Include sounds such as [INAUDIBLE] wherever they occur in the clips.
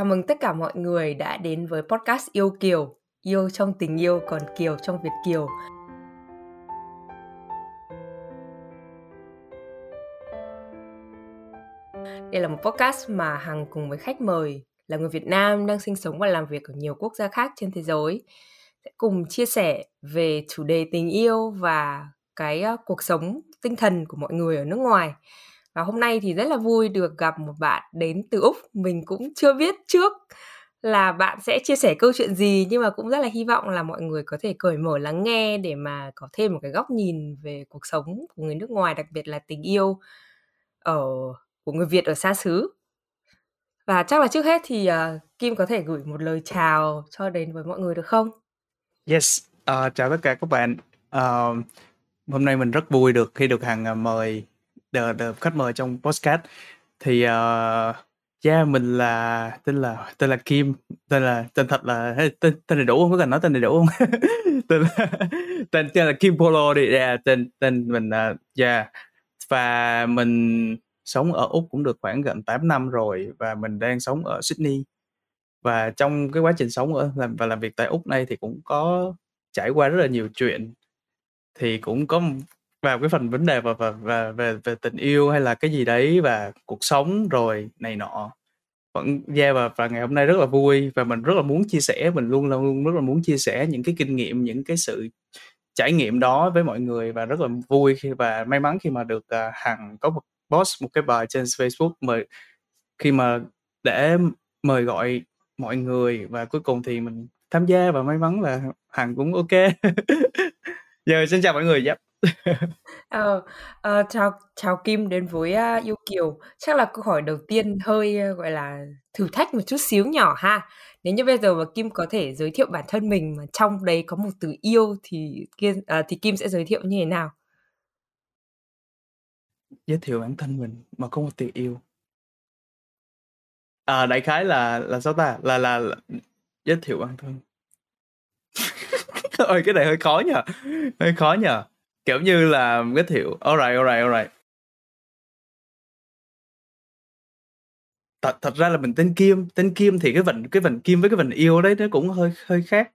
Chào mừng tất cả mọi người đã đến với podcast Yêu Kiều. Yêu trong tình yêu, còn Kiều trong Việt Kiều. Đây là một podcast mà Hằng cùng với khách mời là người Việt Nam đang sinh sống và làm việc ở nhiều quốc gia khác trên thế giới, sẽ cùng chia sẻ về chủ đề tình yêu và cái ờ, cuộc sống tinh thần của mọi người ở nước ngoài và hôm nay thì rất là vui được gặp một bạn đến từ úc mình cũng chưa biết trước là bạn sẽ chia sẻ câu chuyện gì nhưng mà cũng rất là hy vọng là mọi người có thể cởi mở lắng nghe để mà có thêm một cái góc nhìn về cuộc sống của người nước ngoài đặc biệt là tình yêu ở của người Việt ở xa xứ và chắc là trước hết thì uh, Kim có thể gửi một lời chào cho đến với mọi người được không? Yes, uh, chào tất cả các bạn. Uh, hôm nay mình rất vui được khi được Hằng mời the, the khách mời trong podcast. Thì uh, yeah mình là tên là tên là Kim tên là tên thật là tên tên đầy đủ không? Có cần nói tên đầy đủ không? [LAUGHS] Tên là, tên tên là Kim Polo đi. Yeah, tên tên mình uh, yeah. Và mình sống ở úc cũng được khoảng gần 8 năm rồi và mình đang sống ở Sydney. Và trong cái quá trình sống ở làm và làm việc tại úc này thì cũng có trải qua rất là nhiều chuyện. Thì cũng có vào cái phần vấn đề và và và về về tình yêu hay là cái gì đấy và cuộc sống rồi này nọ vẫn yeah và và ngày hôm nay rất là vui và mình rất là muốn chia sẻ mình luôn là luôn rất là muốn chia sẻ những cái kinh nghiệm những cái sự trải nghiệm đó với mọi người và rất là vui khi và may mắn khi mà được uh, hằng có một post một cái bài trên Facebook mời khi mà để mời gọi mọi người và cuối cùng thì mình tham gia và may mắn là hằng cũng ok [LAUGHS] giờ xin chào mọi người yep. Ờ, ờ, chào chào Kim đến với, uh, Yêu Kiều. Chắc là câu hỏi đầu tiên hơi, uh, gọi là, thử thách một chút xíu nhỏ ha. Nếu như bây giờ mà Kim có thể giới thiệu bản thân mình mà trong đấy có một từ yêu thì Kim uh, ờ, thì Kim sẽ giới thiệu như thế nào? Giới thiệu bản thân mình mà có một từ yêu. À, đại khái là là sao ta? Là là là giới thiệu bản thân. [LAUGHS] Ôi, cái này hơi khó nhở Hơi khó nhở Kiểu như là giới thiệu alright, alright, alright. Thật thật ra là mình tên Kim, tên Kim thì cái vần cái vần Kim với cái vần yêu đấy nó cũng hơi hơi khác.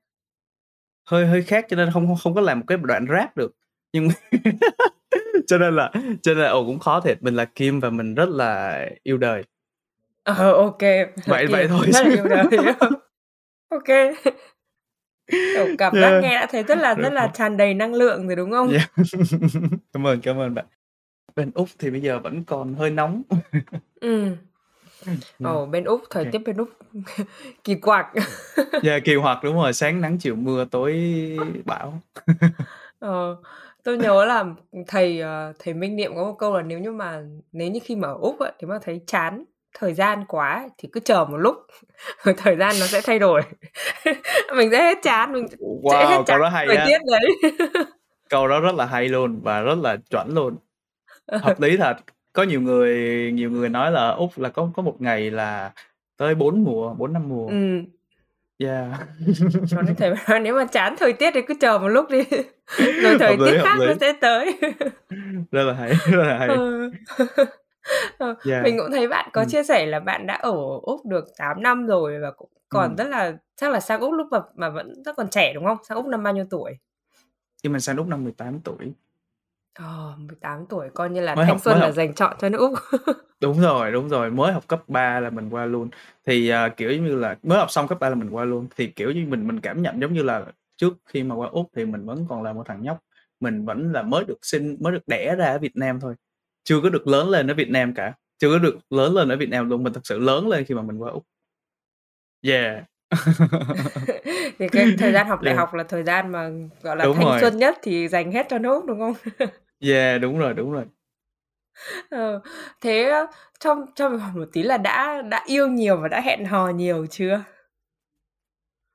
Hơi hơi khác cho nên không không không có làm một cái đoạn rap được. Nhưng [LAUGHS] cho nên là cho nên là ồ cũng khó thiệt, mình là Kim và mình rất là yêu đời. Ờ, ô Vậy vậy thôi rất là yêu đời. [LAUGHS] OK. Kiểu, cảm giác yeah. nghe đã thấy rất là rất là tràn đầy năng lượng rồi, đúng không? Yeah. [LAUGHS] Cảm ơn, cảm ơn bạn. Bên Úc thì bây giờ vẫn còn hơi nóng. [LAUGHS] Ừm. Ồ, bên Úc, thời tiết bên Úc [LAUGHS] kỳ quặc. Yeah, kỳ quặc, đúng rồi, sáng nắng chiều mưa, tối bão. Ờ, tôi nhớ là thầy, ờ, thầy Minh Niệm có một câu là nếu như mà nếu như khi mà ở Úc á, nếu mà thấy chán thời gian quá thì cứ chờ một lúc. [LAUGHS] Thời gian nó sẽ thay đổi. [LAUGHS] Mình sẽ hết chán mình wow, sẽ hết chán câu đó hay thời tiết đấy. [LAUGHS] Câu đó rất là hay luôn và rất là chuẩn luôn. Hợp lý thật. Có nhiều người nhiều người nói là úc là có có một ngày là tới bốn mùa bốn năm mùa. Ừ. yeah. Còn thầy nếu mà chán thời tiết thì cứ chờ một lúc đi. Rồi thời lý, tiết khác nó sẽ tới. Rất là hay rất là hay. Ừ. Ờ, yeah. mình cũng thấy bạn có ừ. chia sẻ là bạn đã ở Úc được 8 năm rồi và cũng còn ừ. rất là chắc là sang Úc lúc mà mà vẫn rất còn trẻ đúng không? Sang Úc năm bao nhiêu tuổi? Nhưng mà sang Úc năm 18 tuổi. Ờ, 18 tuổi coi như là mới thanh học, xuân là học. dành chọn cho nước Úc. [LAUGHS] đúng rồi, đúng rồi, mới học cấp 3 là mình qua luôn. Thì uh, kiểu như là mới học xong cấp 3 là mình qua luôn. Thì kiểu như mình mình cảm nhận giống như là trước khi mà qua Úc thì mình vẫn còn là một thằng nhóc. Mình vẫn là mới được sinh, mới được đẻ ra ở Việt Nam thôi chưa có được lớn lên ở Việt Nam cả chưa có được lớn lên ở Việt Nam luôn mình thật sự lớn lên khi mà mình qua úc. Yeah. [LAUGHS] Thì cái thời gian học đại học là thời gian mà gọi là đúng thanh rồi. xuân nhất thì dành hết cho nước đúng không? [LAUGHS] Yeah đúng rồi đúng rồi. Ờ, thế trong trong một tí là đã đã yêu nhiều và đã hẹn hò nhiều chưa?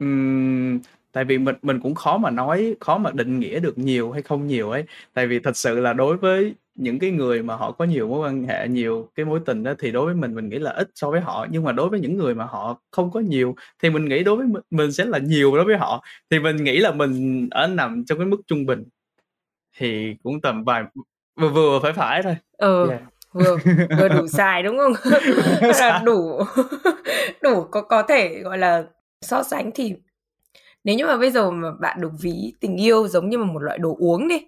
Uhm, tại vì mình mình cũng khó mà nói khó mà định nghĩa được nhiều hay không nhiều ấy. Tại vì thật sự là đối với những cái người mà họ có nhiều mối quan hệ, nhiều cái mối tình đó thì đối với mình mình nghĩ là ít so với họ, nhưng mà đối với những người mà họ không có nhiều thì mình nghĩ đối với mình mình sẽ là nhiều đối với họ. Thì mình nghĩ là mình ở nằm trong cái mức trung bình. Thì cũng tầm vài vừa vừa, phải phải thôi. Ừ. Yeah. vừa vừa đủ [LAUGHS] xài đúng không là [LAUGHS] đủ đủ có có thể gọi là so sánh thì nếu như mà bây giờ mà bạn được ví tình yêu giống như một loại đồ uống đi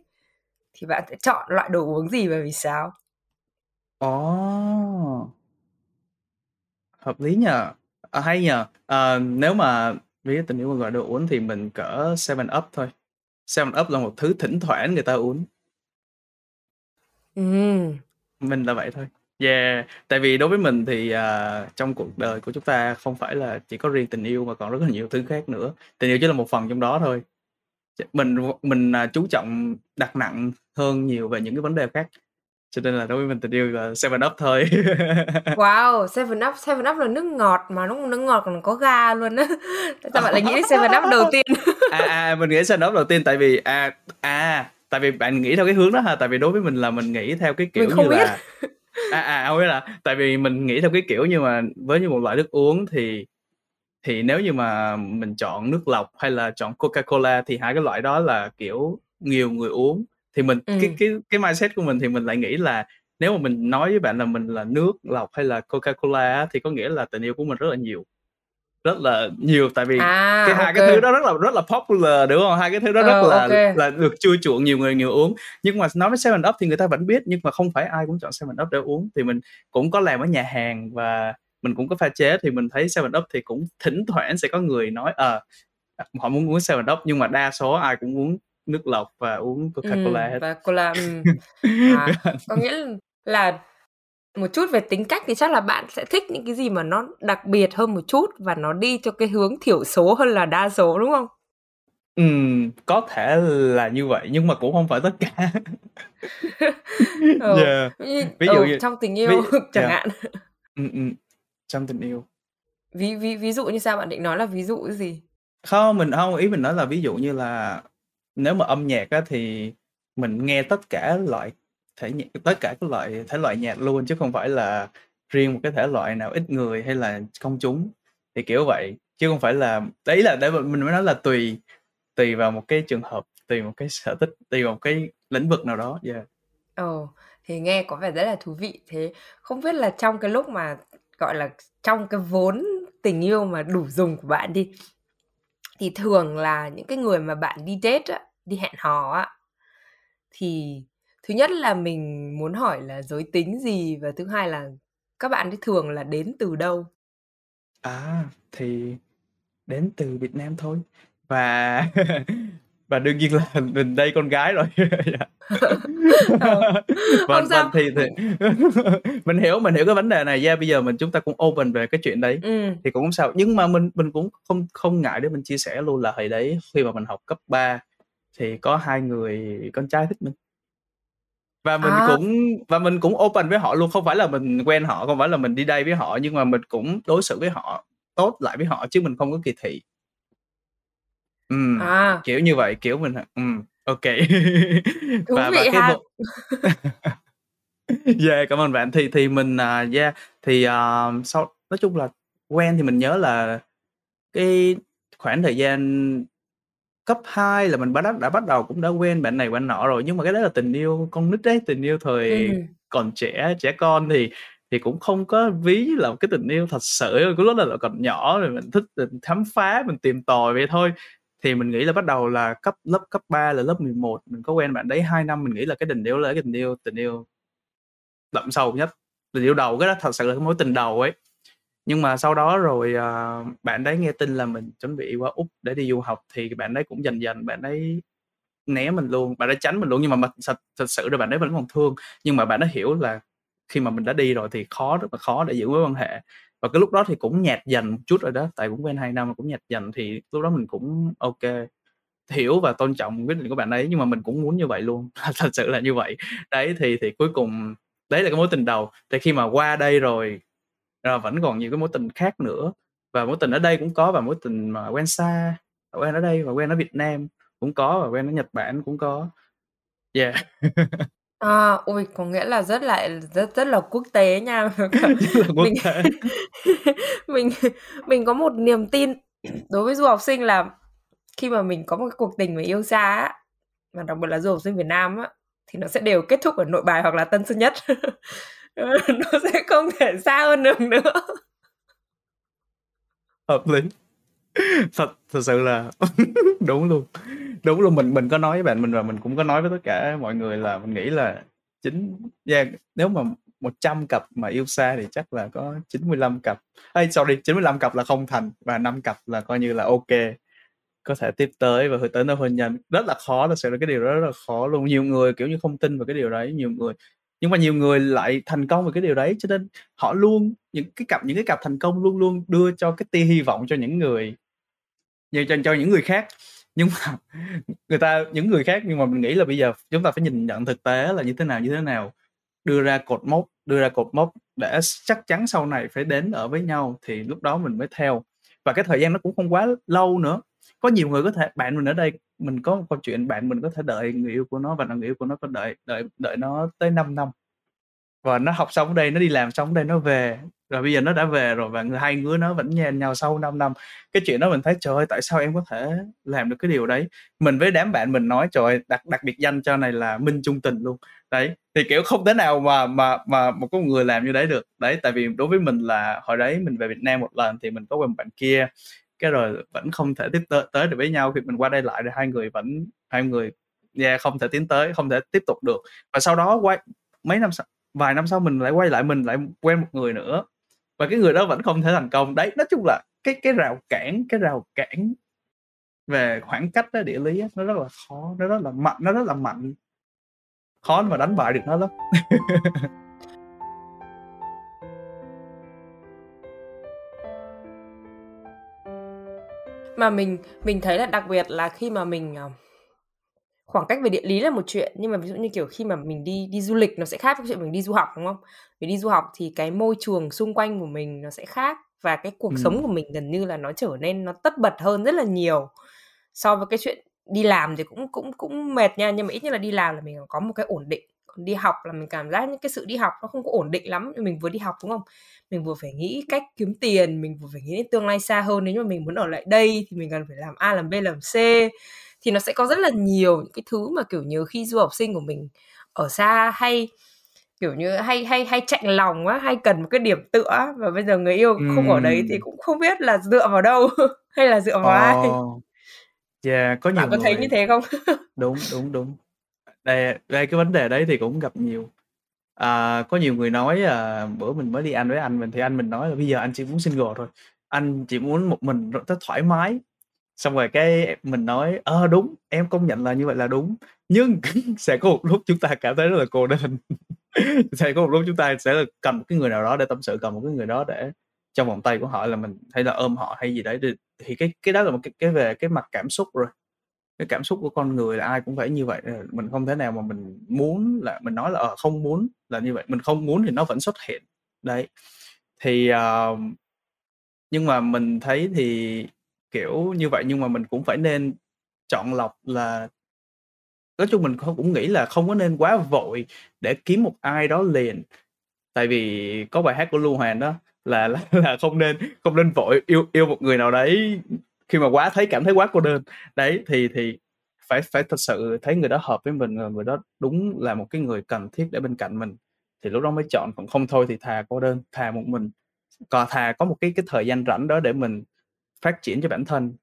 thì bạn sẽ chọn loại đồ uống gì và vì sao Ồ! Hợp lý nhờ, à, hay nhờ. Ờ, nếu mà ví tình yêu một loại đồ uống thì mình cỡ Seven Up thôi. Seven Up là một thứ thỉnh thoảng người ta uống. Ừm. Mình là vậy thôi. Yeah, tại vì đối với mình thì, à, trong cuộc đời của chúng ta không phải là chỉ có riêng tình yêu mà còn rất là nhiều thứ khác nữa. Tình yêu chỉ là một phần trong đó thôi. Mình mình, à, chú trọng đặt nặng hơn nhiều về những cái vấn đề khác. Cho nên là đối với mình tình yêu là Seven Up thôi. [LAUGHS] Wow, Seven Up, Seven Up là nước ngọt mà nó nước ngọt còn có ga luôn á. Tại sao bạn lại nghĩ đến Seven Up đầu tiên? À, à, mình nghĩ Seven Up đầu tiên tại vì à à tại vì bạn nghĩ theo cái hướng đó ha, tại vì đối với mình là mình nghĩ theo cái kiểu Mình không như biết. là à à không biết là tại vì mình nghĩ theo cái kiểu như mà với như một loại nước uống thì thì nếu như mà mình chọn nước lọc hay là chọn Coca-Cola thì hai cái loại đó là kiểu nhiều người uống thì mình cái Ừm. cái cái mindset của mình thì mình lại nghĩ là nếu mà mình nói với bạn là mình là nước lọc hay là Coca-Cola thì có nghĩa là tình yêu của mình rất là nhiều. Rất là nhiều tại vì À, cái hai cái OK. thứ đó rất là rất là popular, đúng hông? Hai cái thứ đó rất Ờ, là OK. là được ưa chuộng nhiều người nhiều uống. Nhưng mà nói với Seven Up thì người ta vẫn biết, nhưng mà không phải ai cũng chọn Seven Up để uống. Thì mình cũng có làm ở nhà hàng và mình cũng có pha chế thì mình thấy Seven Up thì cũng thỉnh thoảng sẽ có người nói, ờ, họ muốn uống Seven Up nhưng mà đa số ai cũng uống nước lọc và uống Coca-Cola Ừm, hết. và cola. [LAUGHS] À, có nghĩa là một chút về tính cách thì chắc là bạn sẽ thích những cái gì mà nó đặc biệt hơn một chút và nó đi cho cái hướng thiểu số hơn là đa số, đúng không? Ừm, có thể là như vậy nhưng mà cũng hông phải tất cả. [LAUGHS] Ừ, [LAUGHS] Yeah, ví dụ ừ, như trong tình ví yêu chẳng yeah. hạn. Ừm, ừm, trong tình yêu. Ví ví ví dụ như sao? Bạn định nói là ví dụ cái gì? Không, mình hông, ý mình nói là ví dụ như là nếu mà âm nhạc á thì mình nghe tất cả loại thể nhạc tất cả các loại thể loại nhạc luôn chứ không phải là riêng một cái thể loại nào ít người hay là công chúng, thì kiểu vậy. Chứ không phải là đấy là để mình mới nói là tùy tùy vào một cái trường hợp, tùy một cái sở thích, tùy vào một cái lĩnh vực nào đó, yeah. Ờ, thì nghe có vẻ rất là thú vị. Thế không biết là trong cái lúc mà, gọi là, trong cái vốn tình yêu mà đủ dùng của bạn đi, thì thường là những cái người mà bạn đi date á, đi hẹn hò á, thì thứ nhất là mình muốn hỏi là giới tính gì và thứ hai là các bạn ấy thường là đến từ đâu? À, thì đến từ Việt Nam thôi. Và [LAUGHS] [LAUGHS] và đương nhiên là [LAUGHS] mình đây con gái rồi. Yeah. [LAUGHS] Ờ, [LAUGHS] Vâng, không sao, thì thì mình hiểu mình hiểu cái vấn đề này, yeah, bây giờ mình chúng ta cũng open về cái chuyện đấy Ừm. thì cũng hông sao. Nhưng mà mình mình cũng không không ngại để mình chia sẻ luôn là hồi đấy khi mà mình học cấp 3 thì có 2 người con trai thích mình. Và mình À! cũng và mình cũng open với họ luôn, không phải là mình quen họ, không phải là mình đi date với họ, nhưng mà mình cũng đối xử với họ tốt lại với họ chứ mình không có kỳ thị. Ừm, À! kiểu như vậy, kiểu mình ừm, ô kê. [LAUGHS] Thú Và và vị cái ha! một [LAUGHS] Yeah, cảm ơn bạn. Thì thì mình, à, yeah, thì, ờ, sau nói chung là quen thì mình nhớ là cái khoảng thời gian cấp 2 là mình bắt đã đã bắt đầu cũng đã quen bạn này bạn nọ rồi, nhưng mà cái đó là tình yêu con nít ấy, tình yêu thời Ừm. còn trẻ trẻ con thì thì cũng không có ví là một cái tình yêu thật sự, cái lúc đó là còn nhỏ rồi mình thích mình khám phá, mình tìm tòi vậy thôi. Thì mình nghĩ là bắt đầu là cấp lớp cấp 3 là lớp 11 mình có quen bạn đấy 2 năm, mình nghĩ là cái tình yêu là cái tình yêu tình yêu đậm sâu nhất, tình yêu đầu, cái đó thật sự là cái mối tình đầu ấy. Nhưng mà sau đó rồi, uh, bạn đấy nghe tin là mình chuẩn bị qua Úc để đi du học thì bạn đấy cũng dần dần bạn đấy né mình luôn, bạn đấy tránh mình luôn. Nhưng mà mình thật thật sự là bạn đấy vẫn còn thương, nhưng mà bạn ấy hiểu là khi mà mình đã đi rồi thì khó, rất là khó để giữ mối quan hệ. Và cái lúc đó thì cũng nhạt dần một chút rồi đó, tại cũng quen hai năm mà cũng nhạt dần thì lúc đó mình cũng ok hiểu và tôn trọng quyết định của bạn ấy, nhưng mà mình cũng muốn như vậy luôn, [LAUGHS] thật sự là như vậy. Đấy, thì thì cuối cùng đấy là cái mối tình đầu, thì khi mà qua đây rồi, rồi vẫn còn nhiều cái mối tình khác nữa, và mối tình ở đây cũng có và mối tình mà quen xa, quen ở đây và quen ở Việt Nam cũng có và quen ở Nhật Bản cũng có. Yeah. [LAUGHS] À, ôi, có nghĩa là rất là rất rất là quốc tế nha. [LAUGHS] Rất là quốc Mình tế. [LAUGHS] mình mình có một niềm tin đối với du học sinh là khi mà mình có một cái cuộc tình mà yêu xa á, và đặc biệt là du học sinh Việt Nam á, thì nó sẽ đều kết thúc ở Nội Bài hoặc là Tân Sơn Nhất. [LAUGHS] nó sẽ không thể xa hơn được nữa hợp lý thật thật sự là đúng luôn đúng luôn mình mình có nói với bạn mình và mình cũng có nói với tất cả mọi người là mình nghĩ là chính yeah, nếu mà 100 cặp mà yêu xa thì chắc là có 95 cặp. Hay sorry 95 cặp là không thành và 5 cặp là coi như là ok. Có thể tiếp tới và hướng tới nó hôn nhân. Rất là khó thật sự là cái điều đó rất là khó luôn. Nhiều người kiểu như không tin vào cái điều đấy nhiều người. Nhưng mà nhiều người lại thành công về cái điều đấy cho nên họ luôn những cái cặp những cái cặp thành công luôn luôn đưa cho cái tia hy vọng cho những người như cho, cho những người khác nhưng mà [LAUGHS] người ta, những người khác, nhưng mà mình nghĩ là bây giờ chúng ta phải nhìn nhận thực tế là như thế nào, như thế nào. Đưa ra cột mốc, đưa ra cột mốc để chắc chắn sau này phải đến ở với nhau thì lúc đó mình mới theo. Và cái thời gian nó cũng không quá lâu nữa. Có nhiều người có thể, bạn mình ở đây, mình có một câu chuyện, bạn mình có thể đợi người yêu của nó và người yêu của nó có đợi đợi đợi nó tới 5 năm và nó học xong ở đây nó đi làm xong ở đây nó về. Rồi bây giờ nó đã về rồi và người hai người nó vẫn nhìn nhau sau 5 năm. Cái chuyện đó mình thấy trời ơi tại sao em có thể làm được cái điều đấy? Mình với đám bạn mình nói trời ơi, đặc đặc biệt danh cho này là minh trung tình luôn. Đấy thì kiểu không thể nào mà mà mà một con người làm như đấy được. Đấy tại vì đối với mình là hồi đấy mình về Việt Nam một lần thì mình có quen bạn kia cái rồi vẫn không thể tiếp tới, tới được với nhau. Khi mình qua đây lại thì hai người vẫn hai người yeah, không thể tiến tới không thể tiếp tục được. Và sau đó quay mấy năm sau vài năm sau mình lại quay lại mình lại quen một người nữa. Và cái người đó vẫn không thể thành công. Đấy nói chung là cái cái rào cản cái rào cản về khoảng cách đó, địa lý đó, nó rất là khó nó rất là mạnh nó rất là mạnh. Khó mà đánh bại được nó lắm. [LAUGHS] Mà mình mình thấy là đặc biệt là khi mà mình ờ, khoảng cách về địa lý là một chuyện nhưng mà ví dụ như kiểu khi mà mình đi đi du lịch nó sẽ khác với chuyện mình đi du học đúng không? Vì đi du học thì cái môi trường xung quanh của mình nó sẽ khác và cái cuộc ừ. sống của mình gần như là nó trở nên nó tất bật hơn rất là nhiều so với cái chuyện đi làm thì cũng cũng cũng mệt nha nhưng mà ít nhất là đi làm là mình có một cái ổn định còn đi học là mình cảm giác những cái sự đi học nó không có ổn định lắm mình vừa đi học đúng không mình vừa phải nghĩ cách kiếm tiền mình vừa phải nghĩ đến tương lai xa hơn nếu mà mình muốn ở lại đây thì mình cần phải làm a làm b làm c thì nó sẽ có rất là nhiều những cái thứ mà kiểu như khi du học sinh của mình ở xa hay kiểu như hay hay hay chạnh lòng á hay cần một cái điểm tựa và bây giờ người yêu không ở đấy thì cũng không biết là dựa vào đâu [LAUGHS] hay là dựa vào oh. ai yeah có nhiều bạn có người... thấy như thế không? [LAUGHS] Đúng đúng đúng. Đây đây cái vấn đề đấy thì cũng gặp nhiều. À, có nhiều người nói à, bữa mình mới đi ăn với anh mình thì anh mình nói là bây giờ anh chỉ muốn single thôi. Anh chỉ muốn một mình rất thoải mái xong rồi cái mình nói ờ đúng em công nhận là như vậy là đúng. Nhưng [LAUGHS] sẽ có một lúc chúng ta cảm thấy rất là cô đơn. [LAUGHS] Sẽ có một lúc chúng ta sẽ là cần một cái người nào đó để tâm sự cần một cái người đó để trong vòng tay của họ là mình hay là ôm họ hay gì đấy. Thì, thì cái cái đó là một cái, cái về cái mặt cảm xúc rồi. Cái cảm xúc của con người là ai cũng phải như vậy. Ờ, mình không thể nào mà mình muốn là mình nói là ờ, không muốn là như vậy. Mình không muốn thì nó vẫn xuất hiện. Đấy. Thì uh, nhưng mà mình thấy thì kiểu như vậy nhưng mà mình cũng phải nên chọn lọc là nói chung mình cũng nghĩ là không có nên quá vội để kiếm một ai đó liền. Tại vì có bài hát của Lưu hoàng đó là là, [LAUGHS] là không nên không nên vội yêu yêu một người nào đấy khi mà quá thấy cảm thấy quá cô đơn. Đấy thì thì phải phải thật sự thấy người đó hợp với mình người đó đúng là một cái người cần thiết để bên cạnh mình. Thì lúc đó mới chọn còn không thôi thì thà cô đơn thà một mình còn thà có một cái cái thời gian rảnh đó để mình phát triển cho bản thân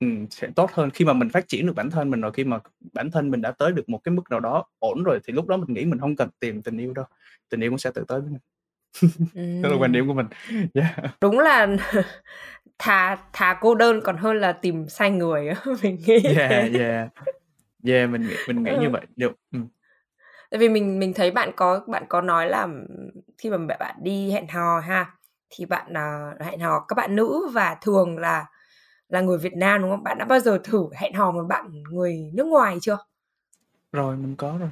ừm, sẽ tốt hơn. Khi mà mình phát triển được bản thân mình rồi khi mà bản thân mình đã tới được một cái mức nào đó ổn rồi thì lúc đó mình nghĩ mình không cần tìm tình yêu đâu tình yêu cũng sẽ tự tới với mình. [LAUGHS] Đó là quan điểm của mình. [LAUGHS] Yeah. đúng là [LAUGHS] thà thà cô đơn còn hơn là tìm sai người mình nghĩ yeah yeah. Yeah mình nghĩ mình nghĩ như vậy. Được. Ừ. tại vì mình mình thấy bạn có bạn có nói là khi mà bạn đi hẹn hò ha thì bạn uh, hẹn hò các bạn nữ và thường là là người Việt Nam đúng không? Bạn đã bao giờ thử hẹn hò một bạn người nước ngoài chưa? Rồi mình có rồi.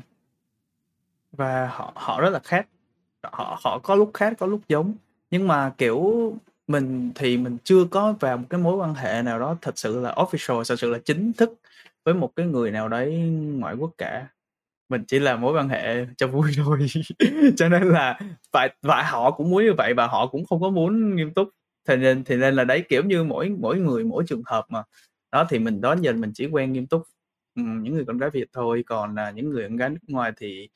Và họ họ rất là khác. Họ họ có lúc khác có lúc giống. Nhưng mà kiểu mình thì mình chưa có vào một cái mối quan hệ nào đó thật sự là official, thật sự là chính thức với một cái người nào đấy ngoại quốc cả mình chỉ là mối quan hệ cho vui [LAUGHS] thôi. Cho nên là phải và họ cũng muốn như vậy và họ cũng không có muốn nghiêm túc. Thì nên thì nên là đấy kiểu như mỗi mỗi người mỗi trường hợp mà. Đó thì mình đó giờ mình chỉ quen nghiêm túc. Ừ, những người con gái Việt thôi. Còn là những người con gái nước ngoài thì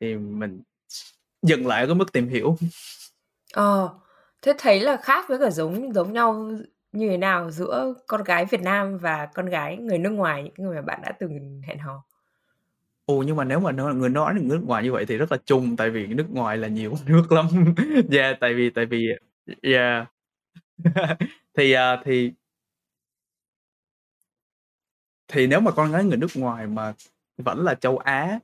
thì mình dừng lại ở cái mức tìm hiểu. Ờ, thế thấy là khác với cả giống giống nhau như thế nào giữa con gái Việt Nam và con gái người nước ngoài, những người mà bạn đã từng hẹn hò? Ồ, nhưng mà nếu mà nói người nói nước ngoài như vậy thì rất là chung, tại vì nước ngoài là nhiều [LAUGHS] nước lắm. Yeah, tại vì tại vì yeah. Dạ. [LAUGHS] Thì, à, thì thì nếu mà con gái người nước ngoài mà vẫn là châu Á,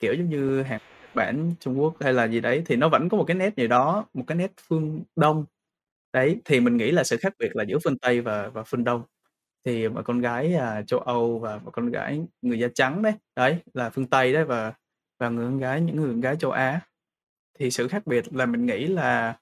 kiểu giống như Hàn, Bản, Trung Quốc hay là gì đấy, thì nó vẫn có một cái nét gì đó, một cái nét phương Đông. Đấy, thì mình nghĩ là sự khác biệt là giữa phương Tây và và phương Đông. Thì mà con gái, à, châu Âu và một con gái người da trắng đấy, đấy, là phương Tây đấy và và người con gái những người con gái châu Á. Thì sự khác biệt là mình nghĩ là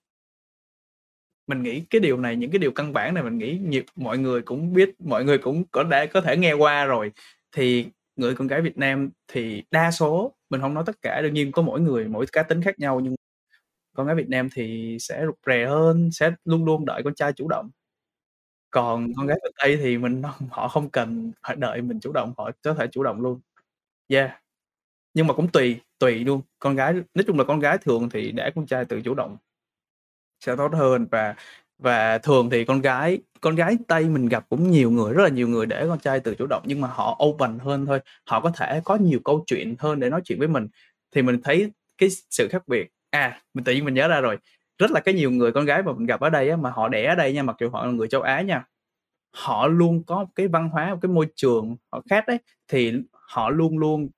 mình nghĩ cái điều này, những cái điều căn bản này mình nghĩ nhiều mọi người cũng biết, mọi người cũng có đã có thể nghe qua rồi. Thì người con gái Việt Nam thì đa số, mình không nói tất cả, đương nhiên có mỗi người mỗi cá tính khác nhau, nhưng con gái Việt Nam thì sẽ rụt rè hơn, sẽ luôn luôn đợi con trai chủ động. Còn con gái phương Tây thì mình [LAUGHS] họ không cần phải đợi mình chủ động, họ có thể chủ động luôn. Yeah. Nhưng mà cũng tùy, tùy luôn, con gái nói chung là con gái thường thì để con trai tự chủ động sẽ tốt hơn và và thường thì con gái con gái Tây mình gặp cũng nhiều người, rất là nhiều người để con trai tự chủ động, nhưng mà họ open hơn thôi, họ có thể có nhiều câu chuyện hơn để nói chuyện với mình. Thì mình thấy cái sự khác biệt à, mình tự nhiên mình nhớ ra rồi, rất là cái nhiều người con gái mà mình gặp ở đây á, mà họ đẻ ở đây nha, mặc dù họ là người châu Á nha, họ luôn có một cái văn hóa, một cái môi trường họ khác đấy, thì họ luôn luôn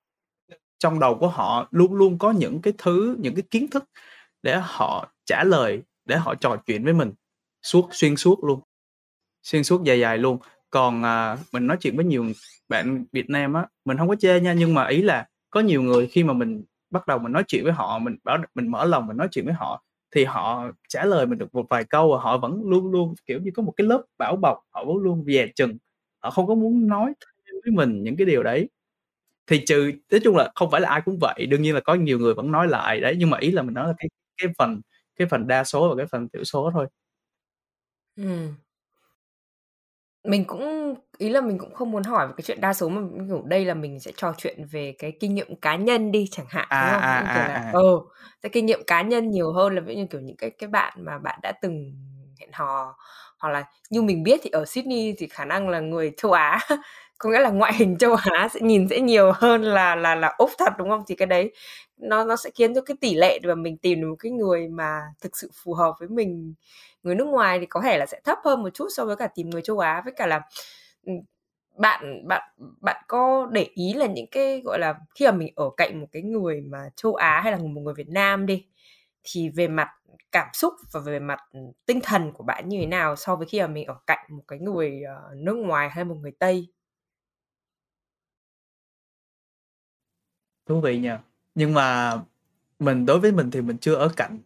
trong đầu của họ luôn luôn có những cái thứ, những cái kiến thức để họ trả lời, để họ trò chuyện với mình suốt xuyên suốt luôn, xuyên suốt dài dài luôn. Còn, à, mình nói chuyện với nhiều bạn Việt Nam á, mình không có chê nha, nhưng mà ý là có nhiều người khi mà mình bắt đầu mình nói chuyện với họ, mình bảo mình mở lòng mình nói chuyện với họ, thì họ trả lời mình được một vài câu và họ vẫn luôn luôn, kiểu như, có một cái lớp bảo bọc, họ vẫn luôn dè chừng, họ không có muốn nói thêm với mình những cái điều đấy. Thì trừ nói chung là không phải là ai cũng vậy, đương nhiên là có nhiều người vẫn nói lại, đấy, nhưng mà ý là mình nói là cái cái phần cái phần đa số và cái phần thiểu số thôi. Mình cũng ý là mình cũng không muốn hỏi về cái chuyện đa số mà, kiểu, đây là mình sẽ trò chuyện về cái kinh nghiệm cá nhân đi chẳng hạn, đúng À, không? à, kiểu à, là à. ờ, cái kinh nghiệm cá nhân nhiều hơn là ví dụ như, kiểu, những cái cái bạn mà bạn đã từng hẹn hò, hoặc là như mình biết thì ở Sydney thì khả năng là người châu Á, [LAUGHS] có nghĩa là ngoại hình châu Á sẽ nhìn sẽ nhiều hơn là là là ốp thật, đúng không? Thì cái đấy nó nó sẽ khiến cho cái tỷ lệ mà mình tìm được một cái người mà thực sự phù hợp với mình, người nước ngoài thì có thể là sẽ thấp hơn một chút so với cả tìm người châu Á. Với cả là, ừ, bạn bạn bạn có để ý là những cái, gọi là, khi mà mình ở cạnh một cái người mà châu Á hay là một người Việt Nam đi, thì về mặt cảm xúc và về mặt, tinh thần của bạn như thế nào so với khi mà mình ở cạnh một cái người, ờ, nước ngoài hay một người Tây? Thú vị nha Nhưng mà mình đối với mình thì mình chưa ở cạnh,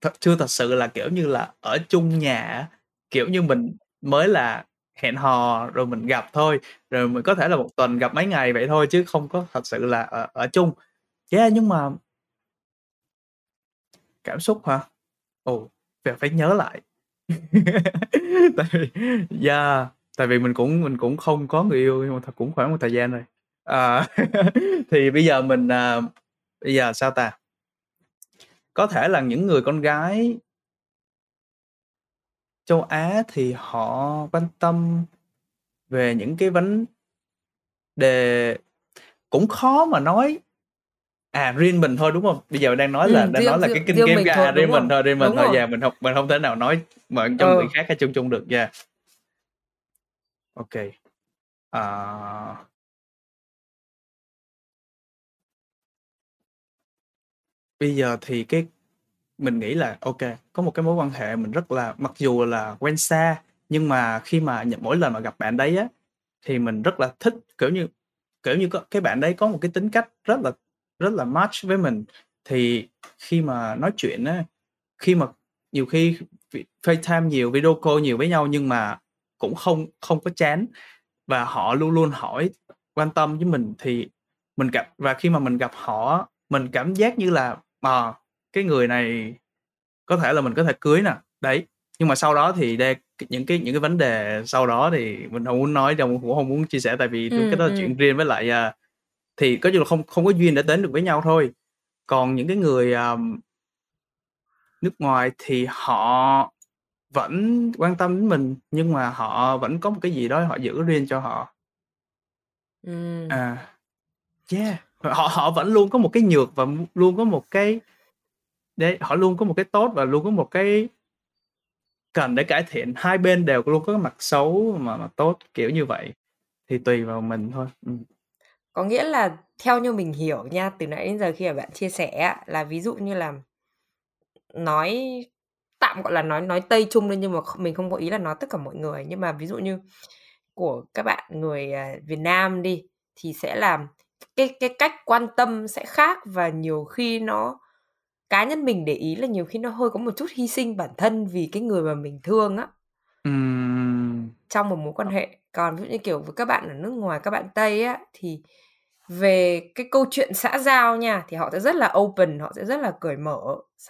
thật chưa thật sự là, kiểu như là, ở chung nhà á, kiểu như, mình mới là hẹn hò rồi mình gặp thôi, rồi mình có thể là một tuần gặp mấy ngày vậy thôi chứ không có thật sự là ở ở chung. Yeah, nhưng mà Cảm xúc hả? Ồ, phải phải nhớ lại. [LAUGHS] Tại vì yeah, tại vì mình cũng mình cũng không có người yêu nhưng mà thật cũng khoảng một thời gian rồi. Ờ, [LAUGHS] thì bây giờ mình, à, bây giờ sao ta? Có thể là những người con gái châu Á thì họ quan tâm về những cái vấn đề cũng khó mà nói. À, riêng mình thôi, đúng hông? Bây giờ đang nói là Ừm, đang nói riêng là riêng cái kinh riêng nghiệm mình ga thôi, riêng đúng mình thôi, riêng mình đúng thôi, yeah, mình hông mình hông thể nào nói mà cho Ờ. người khác hay chung chung được, yeah. Ô kê. Bây giờ thì cái mình nghĩ là ok có một cái mối quan hệ mình rất là mặc dù là quen xa, nhưng mà khi mà nhận mỗi lần mà gặp bạn đấy á, thì mình rất là thích, kiểu như, kiểu như, có cái bạn đấy có một cái tính cách rất là rất là match với mình. Thì khi mà nói chuyện á, khi mà nhiều khi FaceTime nhiều, video call nhiều với nhau nhưng mà cũng không không có chán và họ luôn luôn hỏi, quan tâm với mình thì mình gặp và khi mà mình gặp họ mình cảm giác như là, ờ, cái người này có thể là mình có thể cưới nè, đấy. Nhưng mà sau đó thì đe những cái những cái vấn đề sau đó thì mình hông muốn nói trong cũng hông muốn chia sẻ tại vì cái Ừm, đó là ừm. chuyện riêng với lại, à, thì có chung là không không có duyên để đến được với nhau thôi. Còn những cái người, ờm nước ngoài thì họ vẫn quan tâm đến mình, nhưng mà họ vẫn có một cái gì đó họ giữ riêng cho họ. Ừm. À, yeah, họ họ vẫn luôn có một cái nhược và luôn có một cái đấy, họ luôn có một cái tốt và luôn có một cái cần để cải thiện, hai bên đều luôn có cái mặt xấu mà mà tốt, kiểu như vậy, thì tùy vào mình thôi, ừ. Có nghĩa là theo như mình hiểu nha, từ nãy đến giờ khi mà bạn chia sẻ là ví dụ như là nói tạm gọi là nói nói Tây chung lên nhưng mà mình không có ý là nói tất cả mọi người, nhưng mà ví dụ như của các bạn người, à, Việt Nam đi, thì sẽ là cái cái cách quan tâm sẽ khác và nhiều khi nó cá nhân mình để ý là nhiều khi nó hơi có một chút hy sinh bản thân vì cái người mà mình thương á. Ừm. Trong một mối quan hệ. Còn ví dụ như, kiểu, với các bạn ở nước ngoài, các bạn Tây á, thì về cái câu chuyện xã giao nha, thì họ sẽ rất là open, họ sẽ rất là cởi mở,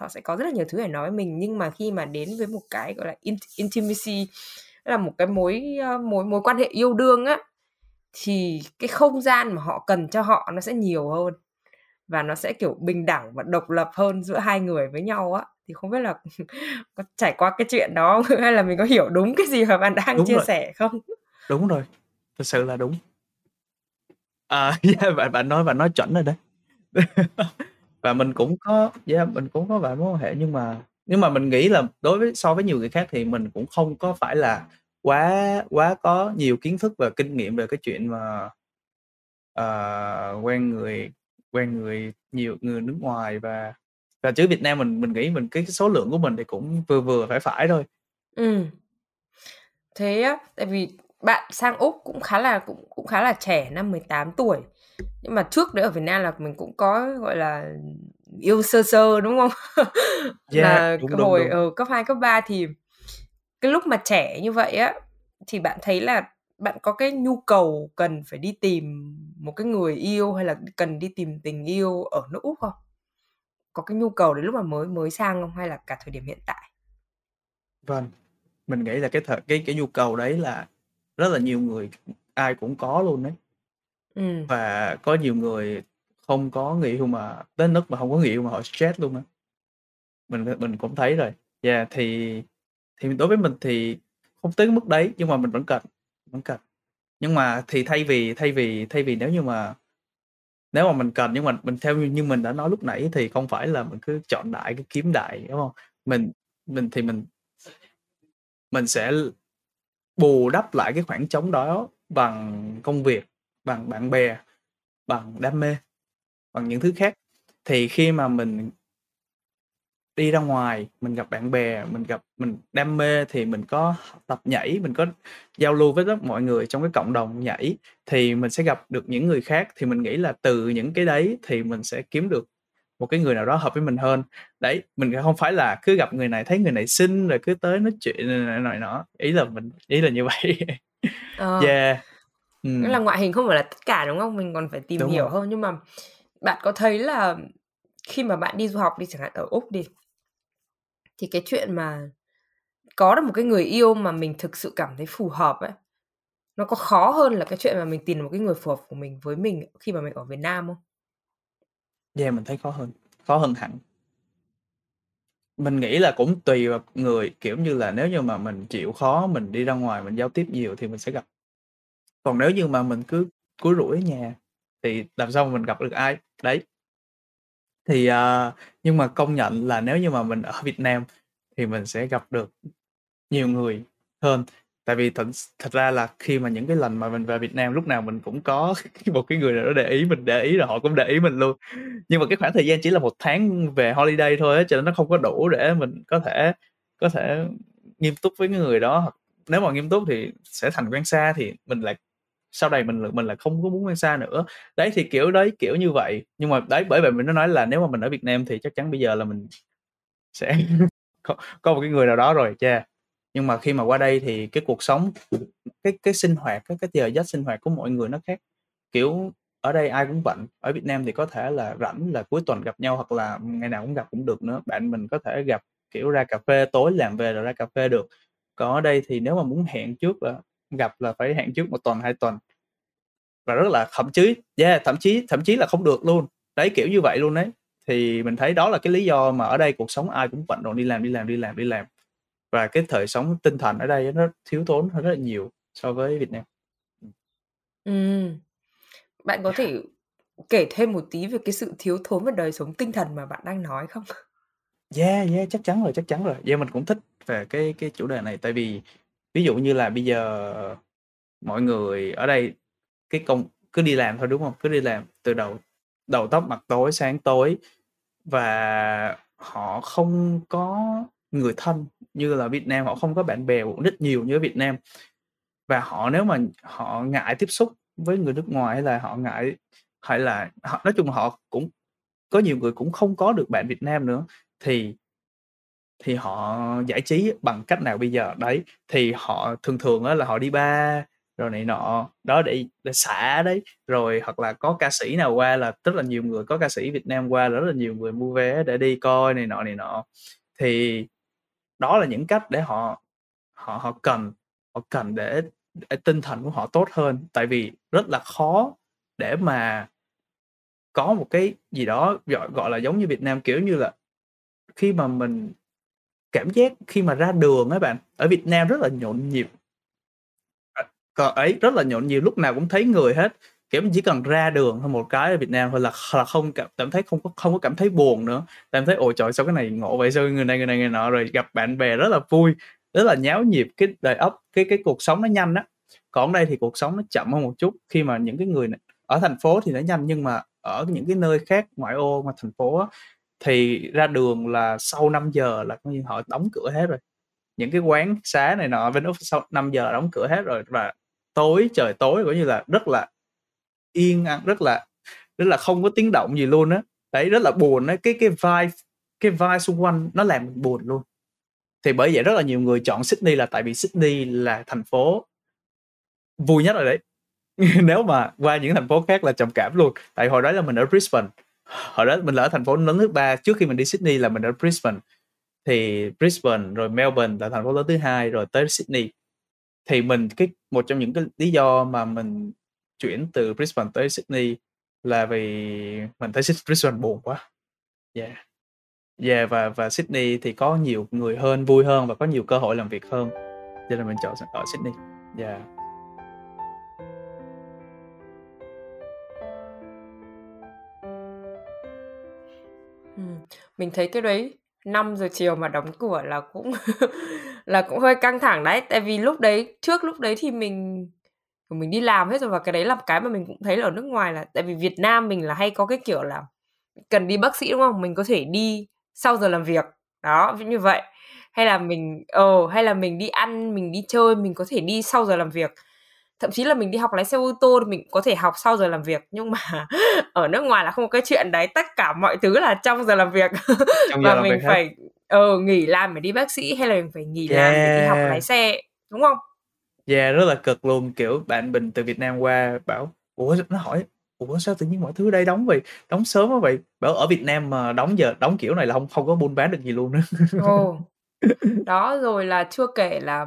họ sẽ có rất là nhiều thứ để nói với mình. Nhưng mà khi mà đến với một cái, gọi là, int intimacy, là một cái mối, ơ, mối mối quan hệ yêu đương á, thì cái không gian mà họ cần cho họ nó sẽ nhiều hơn và nó sẽ, kiểu, bình đẳng và độc lập hơn giữa hai người với nhau á. Thì không biết là [LAUGHS] có trải qua cái chuyện đó? [LAUGHS] Hay là mình có hiểu đúng cái gì mà bạn đang Đúng chia rồi. sẻ không? Đúng rồi, thực sự là đúng. À, yeah, [LAUGHS] bạn bạn nói bạn nói chuẩn rồi đấy. Và mình cũng có yeah, mình cũng có vài mối quan hệ nhưng mà nhưng mà mình nghĩ là đối với so với nhiều người khác thì mình cũng không có phải là quá quá có nhiều kiến thức và kinh nghiệm về cái chuyện mà, ờ, quen người quen người nhiều người nước ngoài và và chứ Việt Nam mình mình nghĩ mình cái số lượng của mình thì cũng vừa vừa, phải phải thôi. Ừm. Thế á, tại vì bạn sang Úc cũng khá là cũng cũng khá là trẻ, năm 18 tuổi. Nhưng mà trước đấy ở Việt Nam là mình cũng có, gọi là, yêu sơ sơ, đúng không? [LAUGHS] Yeah, Là đúng, cái đúng, hồi, đúng. ờ, cấp 2, cấp 3 thì cái lúc mà trẻ như vậy á, thì bạn thấy là bạn có cái nhu cầu cần phải đi tìm một cái người yêu hay là cần đi tìm tình yêu ở nước Úc không? Có cái nhu cầu đấy lúc mà mới mới sang không? Hay là cả thời điểm hiện tại? Vâng, mình nghĩ là cái thời cái cái nhu cầu đấy là rất là nhiều người ai cũng có luôn đấy. Ừm. Và có nhiều người không có người yêu mà tới nức mà hông có người yêu mà họ stress luôn á. Mình mình cũng thấy rồi. Yeah, thì thì đối với mình thì không tới cái mức đấy, nhưng mà mình vẫn cần, vẫn cần. Nhưng mà thì thay vì thay vì thay vì nếu như mà nếu mà mình cần nhưng mà mình theo như như mình đã nói lúc nãy thì không phải là mình cứ chọn đại cái kiếm đại, đúng không Mình mình thì mình mình sẽ bù đắp lại cái khoảng trống đó bằng công việc, bằng bạn bè, bằng đam mê, bằng những thứ khác. Thì khi mà mình đi ra ngoài, mình gặp bạn bè, mình gặp mình đam mê thì mình có tập nhảy, mình có giao lưu với rất mọi người trong cái cộng đồng nhảy, thì mình sẽ gặp được những người khác. Thì mình nghĩ là từ những cái đấy thì mình sẽ kiếm được một cái người nào đó hợp với mình hơn. Đấy, mình không phải là cứ gặp người này thấy người này xinh rồi cứ tới nói chuyện này này nọ, ý là mình ý là như vậy. Ờ. [LAUGHS] Yeah. Ừm. là ngoại hình không phải là tất cả, đúng không? Mình còn phải tìm Đúng hiểu rồi. hơn. Nhưng mà bạn có thấy là khi mà bạn đi du học đi, chẳng hạn ở Úc đi thì cái chuyện mà có được một cái người yêu mà mình thực sự cảm thấy phù hợp ấy, nó có khó hơn là cái chuyện mà mình tìm một cái người phù hợp của mình với mình khi mà mình ở Việt Nam không? Yeah, mình thấy khó hơn, khó hơn hẳn. Mình nghĩ là cũng tùy vào người, kiểu như là, nếu như mà mình chịu khó mình đi ra ngoài mình giao tiếp nhiều thì mình sẽ gặp. Còn nếu như mà mình cứ cúi rủi ở nhà thì làm sao mà mình gặp được ai, đấy. Thì, uh, nhưng mà công nhận là nếu như mà mình ở Việt Nam thì mình sẽ gặp được nhiều người hơn. Tại vì thật thật ra là khi mà những cái lần mà mình về Việt Nam lúc nào mình cũng có [LAUGHS] một cái người nào đó để ý mình, để ý rồi họ cũng để ý mình luôn. Nhưng mà cái khoảng thời gian chỉ là một tháng về holiday thôi cho nên nó không có đủ để mình có thể có thể nghiêm túc với cái người đó, nếu mà nghiêm túc thì sẽ thành quen xa thì mình lại sau này mình là mình là không có muốn quen xa nữa. Đấy, thì kiểu đấy, kiểu như vậy. Nhưng mà đấy, bởi vậy mình nó nói là nếu mà mình ở Việt Nam thì chắc chắn bây giờ là mình sẽ [LAUGHS] có có một cái người nào đó rồi, yeah. Nhưng mà khi mà qua đây thì cái cuộc sống, cái cái sinh hoạt, cái cái giờ giấc sinh hoạt của mọi người nó khác. Kiểu, ở đây ai cũng bận, ở Việt Nam thì có thể là rảnh là cuối tuần gặp nhau hoặc là ngày nào cũng gặp cũng được nữa. Bạn mình có thể gặp, kiểu, ra cà phê, tối làm về rồi ra cà phê được. Còn ở đây thì nếu mà muốn hẹn trước là gặp là phải hẹn trước 1 tuần, 2 tuần. Và rất là thậm chí yeah, thậm chí thậm chí là không được luôn. Đấy, kiểu như vậy luôn đấy. Thì mình thấy đó là cái lý do mà ở đây cuộc sống ai cũng bận rộn đi làm, đi làm, đi làm, đi làm. Và cái thời sống tinh thần ở đây nó thiếu thốn hơn rất là nhiều so với Việt Nam. Ừm. Bạn có thể kể thêm một tí về cái sự thiếu thốn về đời sống tinh thần mà bạn đang nói không? Yeah, yeah, chắc chắn rồi, chắc chắn rồi. Yeah, mình cũng thích về cái cái chủ đề này tại vì ví dụ như là bây giờ mọi người ở đây cái công cứ đi làm thôi đúng không? Cứ đi làm từ đầu đầu tóc mặt tối sáng tối và họ không có người thân như là Việt Nam, họ không có bạn bè cũng rất nhiều như ở Việt Nam. Và họ nếu mà họ ngại tiếp xúc với người nước ngoài hay là họ ngại hay là họ nói chung là họ cũng có nhiều người cũng không có được bạn Việt Nam nữa thì thì họ giải trí bằng cách nào bây giờ? Đấy, thì họ thường thường á là họ đi ba rồi này nọ, đó để để xả đấy, rồi hoặc là có ca sĩ nào qua là rất là nhiều người có ca sĩ Việt Nam qua là rất là nhiều người mua vé để đi coi này nọ, này nọ. Thì đó là những cách để họ họ họ cần họ cần để để tinh thần của họ tốt hơn, tại vì rất là khó để mà có một cái gì đó gọi gọi là giống như Việt Nam, kiểu như là, khi mà mình cảm giác khi mà ra đường ấy bạn, ở Việt Nam rất là nhộn nhịp. À, Còn ấy, rất là nhộn nhịp, lúc nào cũng thấy người hết, kiểu, chỉ cần ra đường thôi một cái ở Việt Nam thôi là là không cảm cảm thấy không có không có cảm thấy buồn nữa, cảm thấy "Ôi trời, sao cái này ngộ vậy, sao người này, người này, người nọ", rồi gặp bạn bè rất là vui, rất là nháo nhịp, cái đời ấp cái cái cuộc sống nó nhanh á. Còn ở đây thì cuộc sống nó chậm hơn một chút, khi mà những cái người này ở thành phố thì nó nhanh nhưng mà ở những cái nơi khác ngoại ô mà thành phố á, thì ra đường là sau 5:00 là coi như họ đóng cửa hết rồi. Những cái quán xá này nọ bên Úc sau 5:00 là đóng cửa hết rồi và tối, trời tối, coi như là rất là yên ăn rất là rất là không có tiếng động gì luôn á. Đấy, rất là buồn á, cái cái vai cái vai xung quanh nó làm mình buồn luôn. Thì bởi vậy rất là nhiều người chọn Sydney là tại vì Sydney là thành phố vui nhất rồi đấy. [LAUGHS] Nếu mà qua những thành phố khác là trầm cảm luôn, tại hồi đó là mình ở Brisbane, hồi đó mình ở thành phố lớn thứ ba trước khi mình đi Sydney là mình ở Brisbane. Thì Brisbane rồi Melbourne là thành phố lớn thứ hai rồi tới Sydney. Thì mình cái một trong những cái lý do mà mình chuyển từ Brisbane tới Sydney là vì mình thấy Brisbane buồn quá. Yeah. Yeah, và và Sydney thì có nhiều người hơn, vui hơn và có nhiều cơ hội làm việc hơn, cho nên mình chọn ở Sydney. Yeah. Mình thấy cái đấy 5:00 chiều mà đóng cửa là cũng [LAUGHS] là cũng hơi căng thẳng đấy. Tại vì lúc đấy trước lúc đấy thì mình, mình đi làm hết rồi và cái đấy là cái mà mình cũng thấy là ở nước ngoài là tại vì Việt Nam mình là hay có cái kiểu là cần đi bác sĩ, đúng không? Mình có thể đi sau giờ làm việc, đó, như vậy. Hay là mình ờ, hay là mình đi ăn, mình đi chơi, mình có thể đi sau giờ làm việc. Thậm chí là mình đi học lái xe ô tô thì mình có thể học sau giờ làm việc, nhưng mà [LAUGHS] ở nước ngoài là không có cái chuyện đấy, tất cả mọi thứ là trong giờ làm việc [LAUGHS] Trong [LAUGHS] giờ và làm mình việc phải ờ, nghỉ làm để đi bác sĩ hay là mình phải nghỉ làm để đi học lái Yeah. xe, đúng không? Yeah, rất là cực luôn, kiểu, bạn mình từ Việt Nam qua bảo ủa, nó hỏi: "Ủa, sao tự nhiên mọi thứ đây đóng vậy đóng sớm quá vậy?" Bảo ở Việt Nam mà đóng giờ đóng kiểu này là hông không có buôn bán được gì luôn á. Ồ. Đó, rồi là chưa kể là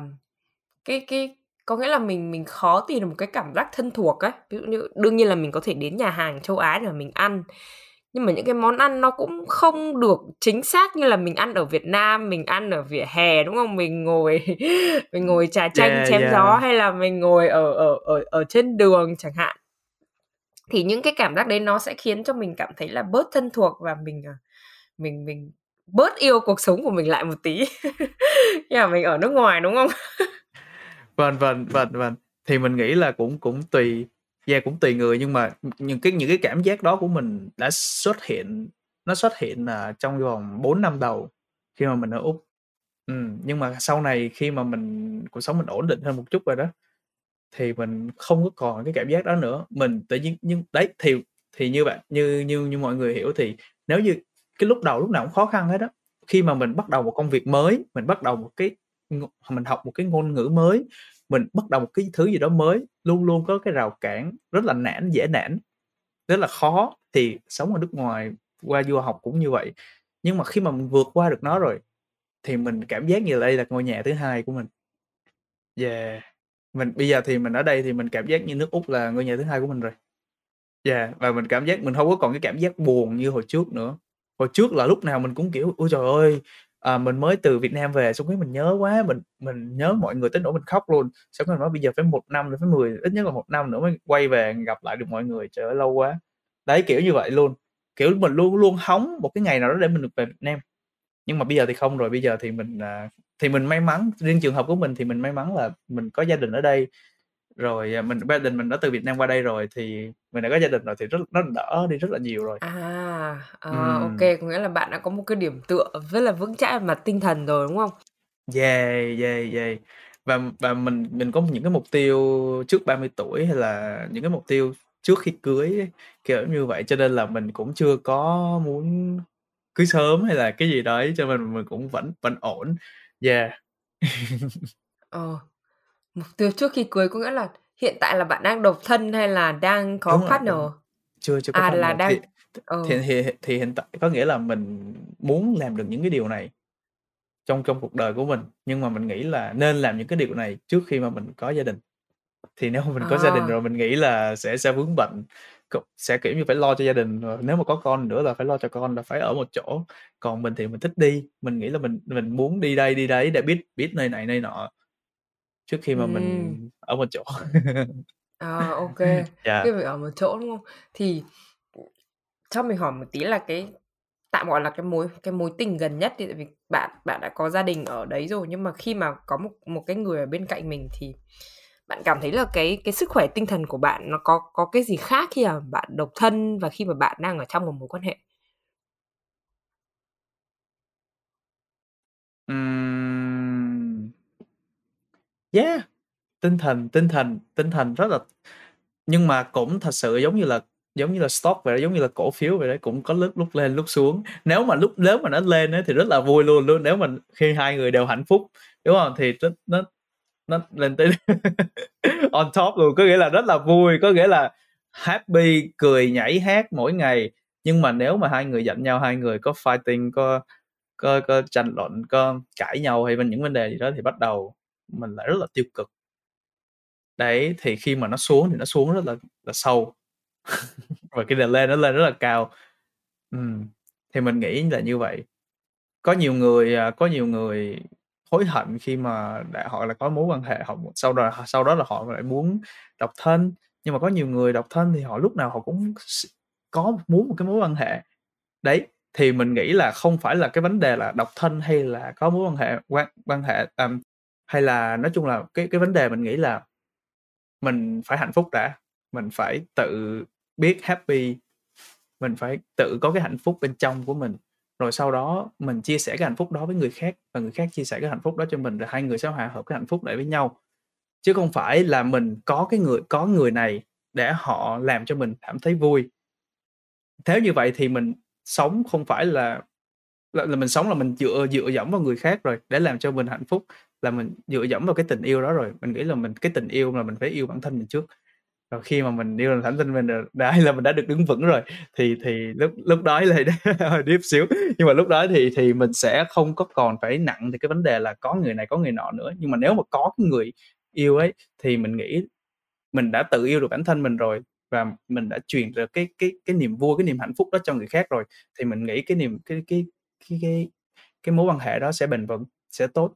cái cái có nghĩa là mình mình khó tìm được một cái cảm giác thân thuộc á. Ví dụ như đương nhiên là mình có thể đến nhà hàng châu Á để mà mình ăn, nhưng mà những cái món ăn nó cũng không được chính xác như là mình ăn ở Việt Nam, mình ăn ở vỉa hè, đúng không? Mình ngồi [LAUGHS] mình ngồi trà chanh Yeah, chém yeah. gió hay là mình ngồi ở ở ở ở trên đường chẳng hạn. Thì những cái cảm giác đấy nó sẽ khiến cho mình cảm thấy là bớt thân thuộc và mình, ờ, mình mình bớt yêu cuộc sống của mình lại một tí [LAUGHS] mà mình ở nước ngoài, đúng không? [LAUGHS] Vâng, vâng, vâng, vâng. Thì mình nghĩ là cũng cũng tùy yeah, cũng tùy người nhưng mà, những cái những cái cảm giác đó của mình đã xuất hiện nó xuất hiện, là trong vòng 4 năm đầu khi mà mình ở Úc. ừ, nhưng mà sau này khi mà mình cuộc sống mình ổn định hơn một chút rồi đó, thì mình không có còn cái cảm giác đó nữa. Mình tự nhiên nhưng đấy, thì thì như bạn như như như mọi người hiểu thì nếu như cái lúc đầu lúc nào cũng khó khăn hết đó Khi mà mình bắt đầu một công việc mới, mình bắt đầu một cái mình học một cái ngôn ngữ mới, mình bắt đầu một cái thứ gì đó mới, luôn luôn có cái rào cản rất là nản, dễ nản, rất là khó. Thì sống ở nước ngoài, qua du học cũng như vậy. Nhưng mà khi mà mình vượt qua được nó rồi, thì mình cảm giác như đây là ngôi nhà thứ hai của mình. Yeah, mình bây giờ thì mình ở đây thì mình cảm giác như nước Úc là ngôi nhà thứ hai của mình rồi. Yeah, và mình cảm giác mình không có còn cái cảm giác buồn như hồi trước nữa. hồi trước là lúc nào mình cũng, kiểu, ôi trời ơi, à, mình mới từ Việt Nam về xong cái mình nhớ quá, mình mình nhớ mọi người tới nỗi mình khóc luôn. Xong rồi nói bây giờ phải một năm nữa, phải 10 ít nhất là một năm nữa mới quay về gặp lại được mọi người, trời ơi lâu quá. Đấy, kiểu như vậy luôn, kiểu, mình luôn luôn hóng một cái ngày nào đó để mình được về Việt Nam. Nhưng mà bây giờ thì không rồi, bây giờ thì mình, à, thì mình may mắn, riêng trường hợp của mình thì mình may mắn là mình có gia đình ở đây, rồi, à, mình gia đình mình đã từ Việt Nam qua đây rồi thì mình đã có gia đình rồi thì rất nó đỡ đi rất là nhiều rồi. À, ô Ừm. kê, có nghĩa là bạn đã có một cái điểm tựa rất là vững chãi về mặt tinh thần rồi, đúng không? Yeah, yeah, yeah. Và và mình mình có những cái mục tiêu trước 30 tuổi hay là những cái mục tiêu trước khi cưới kiểu như vậy, cho nên là mình cũng chưa có muốn cưới sớm hay là cái gì đấy, cho nên mình cũng vẫn vẫn ổn. Yeah. Ờ, mục tiêu trước khi cưới có nghĩa là hiện tại là bạn đang độc thân hay là đang có Đúng rồi, partner? đúng. Chưa chưa có À, là partner, thì đang th ờ. thì thì thì hiện tại có nghĩa là mình muốn làm được những cái điều này trong trong cuộc đời của mình, nhưng mà mình nghĩ là nên làm những cái điều này trước khi mà mình có gia đình. Thì nếu mà mình có gia đình À. rồi mình nghĩ là sẽ sẽ vướng bận, c sẽ, kiểu như, phải lo cho gia đình, rồi nếu mà có con nữa là phải lo cho con, là phải ở một chỗ. Còn mình thì mình thích đi, mình nghĩ là mình mình muốn đi đây đi đấy để biết biết nơi này nơi nọ, trước khi mà mình Ừm. ở một chỗ. Ô kê, Yeah. khi phải ở một chỗ, đúng không? Thì, cho mình hỏi một tí là cái tạm gọi là cái mối cái mối tình gần nhất đi, tại vì bạn bạn đã có gia đình ở đấy rồi, nhưng mà khi mà có một một cái người ở bên cạnh mình thì bạn cảm thấy là cái cái sức khỏe tinh thần của bạn nó có có cái gì khác khi mà bạn độc thân và khi mà bạn đang ở trong một mối quan hệ? Ừm. Yeah, tinh thần tinh thần tinh thần rất là nhưng mà cũng thật sự giống như là giống như là stock vậy đó, giống như là cổ phiếu vậy đấy cũng có lúc lúc lên lúc xuống. Nếu mà lúc nếu mà nó lên ấy, thì rất là vui luôn luôn, nếu mà khi hai người đều hạnh phúc, đúng không Thì nó nó nó lên tới [LAUGHS] on top luôn, có nghĩa là rất là vui, có nghĩa là happy, cười nhảy hát mỗi ngày. Nhưng mà nếu mà hai người giận nhau, hai người có fighting, có có có tranh luận, có cãi nhau hay bên những vấn đề gì đó thì bắt đầu mình lại rất là tiêu cực. Đấy, thì khi mà nó xuống thì nó xuống rất là là sâu. [LAUGHS] Và khi nào lên nó lên rất là cao. ừ. thì mình nghĩ là như vậy. Có nhiều người, à, có nhiều người hối hận khi mà đã họ là có mối quan hệ, họ sau đó sau đó là họ lại muốn độc thân, nhưng mà có nhiều người độc thân thì họ lúc nào họ cũng có muốn một cái mối quan hệ. Đấy, thì mình nghĩ là không phải là cái vấn đề là độc thân hay là có mối quan hệ quan quan hệ, um, hay là nói chung là cái cái vấn đề mình nghĩ là mình phải hạnh phúc đã, mình phải tự biết happy, mình phải tự có cái hạnh phúc bên trong của mình, rồi sau đó mình chia sẻ cái hạnh phúc đó với người khác và người khác chia sẻ cái hạnh phúc đó cho mình, rồi hai người sẽ hòa hợp cái hạnh phúc lại với nhau. Chứ không phải là mình có cái người có người này để họ làm cho mình cảm thấy vui. thế như vậy thì mình sống không phải là là là mình sống là mình dựa dựa dẫm vào người khác rồi, để làm cho mình hạnh phúc, là mình dựa dẫm vào cái tình yêu đó rồi. Mình nghĩ là mình cái tình yêu là mình phải yêu bản thân mình trước. Rồi khi mà mình yêu bản thân mình đã [LAUGHS] là mình đã được đứng vững rồi, thì thì lúc lúc đó là [LAUGHS] hơi điếp xíu, nhưng mà lúc đó thì thì mình sẽ không có còn phải nặng thì cái vấn đề là có người này có người nọ nữa. Nhưng mà nếu mà có cái người yêu ấy, thì mình nghĩ mình đã tự yêu được bản thân mình rồi và mình đã truyền được cái cái cái niềm vui, cái niềm hạnh phúc đó cho người khác rồi, thì mình nghĩ cái niềm cái cái cái cái cái mối quan hệ đó sẽ bền vững, sẽ tốt.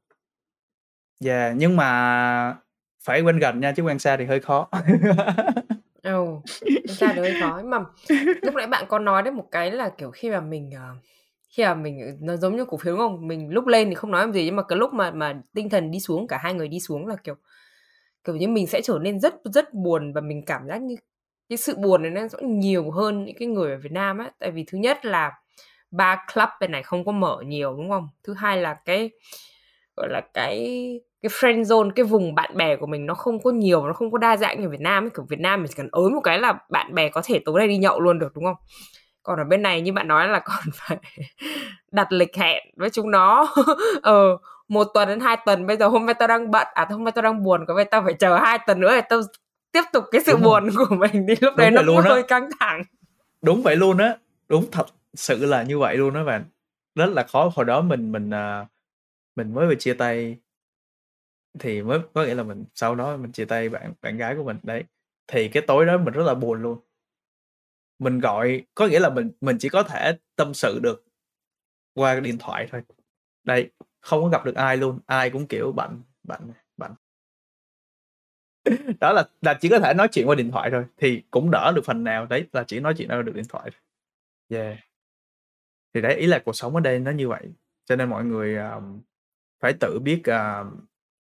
Yeah, nhưng mà phải quen gần nha, chứ quen xa thì hơi khó. Ừ, oh, quen xa thì hơi khó. Nhưng mà lúc nãy bạn có nói đến một cái là, kiểu, khi mà mình, ờ, khi mà mình, ừ, nó giống như cổ phiếu, đúng không? Mình lúc lên thì không nói làm gì, nhưng mà cái lúc mà mà tinh thần đi xuống, cả hai người đi xuống là, kiểu, kiểu như, mình sẽ trở nên rất rất buồn và mình cảm giác như cái sự buồn này nó sẽ nhiều hơn những cái người ở Việt Nam á. Tại vì thứ nhất là ba club bên này không có mở nhiều, đúng không? Thứ hai là cái, gọi là, cái cái friend zone, cái vùng bạn bè của mình nó không có nhiều, nó không có đa dạng như Việt Nam ấy. Kiểu, Việt Nam mình chỉ cần ới một cái là bạn bè có thể tối nay đi nhậu luôn được, đúng không? Còn ở bên này như bạn nói là [LAUGHS] còn phải đặt lịch hẹn với chúng nó, [LAUGHS] ờ, 1 tuần đến 2 tuần, bây giờ hôm nay tao đang bận, à, hôm nay tao đang buồn, có vẻ tao phải chờ 2 tuần nữa để tao tiếp tục cái sự Đúng rồi. buồn [LAUGHS] của mình thì lúc đấy Đúng nó vậy cũng luôn hơi căng thẳng. Đúng vậy luôn á, đúng thật sự là như vậy luôn á bạn. Rất là khó, hồi đó mình mình, à, mình mới vừa chia tay thì mới có nghĩa là mình sau đó mình chia tay bạn bạn gái của mình, đấy, thì cái tối đó mình rất là buồn luôn. Mình gọi có nghĩa là mình mình chỉ có thể tâm sự được qua điện thoại thôi. Đấy, không có gặp được ai luôn, ai cũng, kiểu, bận, bận, bận. Đó là là chỉ có thể nói chuyện qua điện thoại thôi, thì cũng đỡ được phần nào, đấy, là chỉ nói chuyện qua được điện thoại thôi. Yeah. Thì đấy, ý là cuộc sống ở đây nó như vậy, cho nên mọi người, ờm, phải tự biết, à,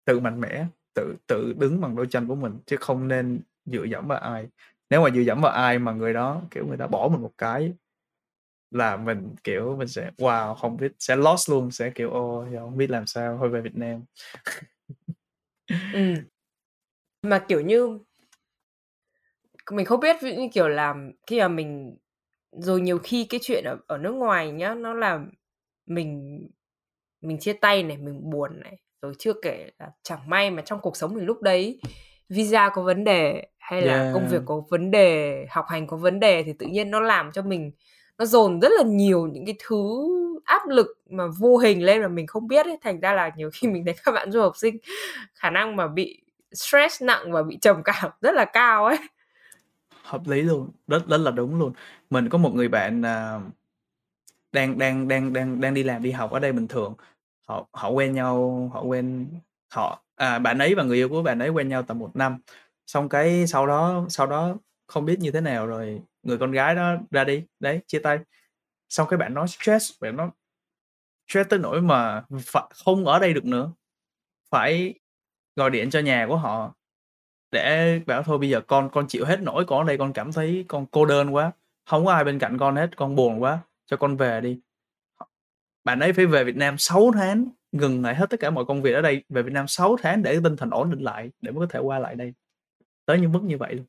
tự mạnh mẽ, tự tự đứng bằng đôi chân của mình, chứ không nên dựa dẫm vào ai. Nếu mà dựa dẫm vào ai mà người đó, kiểu, người ta bỏ mình một cái là mình, kiểu, mình sẽ wow, không biết sẽ lost luôn, sẽ, kiểu, ô không biết làm sao, thôi về Việt Nam. ừ. Mà, kiểu như mình không biết, ví dụ như, kiểu là, khi mà mình rồi nhiều khi cái chuyện ở ở nước ngoài nhá, nó làm mình mình chia tay này, mình buồn này, rồi chưa kể là chẳng may mà trong cuộc sống mình lúc đấy visa có vấn đề, hay là công việc Yeah. có vấn đề, học hành có vấn đề thì tự nhiên nó làm cho mình nó dồn rất là nhiều những cái thứ áp lực mà vô hình lên mà mình không biết ấy. Thành ra là nhiều khi mình thấy các bạn du học sinh khả năng mà bị stress nặng và bị trầm cảm rất là cao ấy. Hợp lý luôn, rất rất là đúng luôn. Mình có một người bạn, à, đang đang đang đang đang đi làm, đi học ở đây bình thường, họ họ quen nhau, họ quen họ à, bạn ấy và người yêu của bạn ấy quen nhau tầm một năm, xong cái sau đó sau đó không biết như thế nào rồi người con gái đó ra đi, đấy, chia tay. Xong cái bạn nó stress, bạn nó stress tới nỗi mà phải không ở đây được nữa, phải gọi điện cho nhà của họ để bảo thôi bây giờ con con chịu hết nổi, con ở đây con cảm thấy con cô đơn quá, không có ai bên cạnh con hết, con buồn quá, cho con về đi. Bạn ấy phải về Việt Nam 6 tháng, ngừng lại hết tất cả mọi công việc ở đây, về Việt Nam 6 tháng để tinh thần ổn định lại, để mới có thể qua lại đây. Tới những mức như vậy luôn.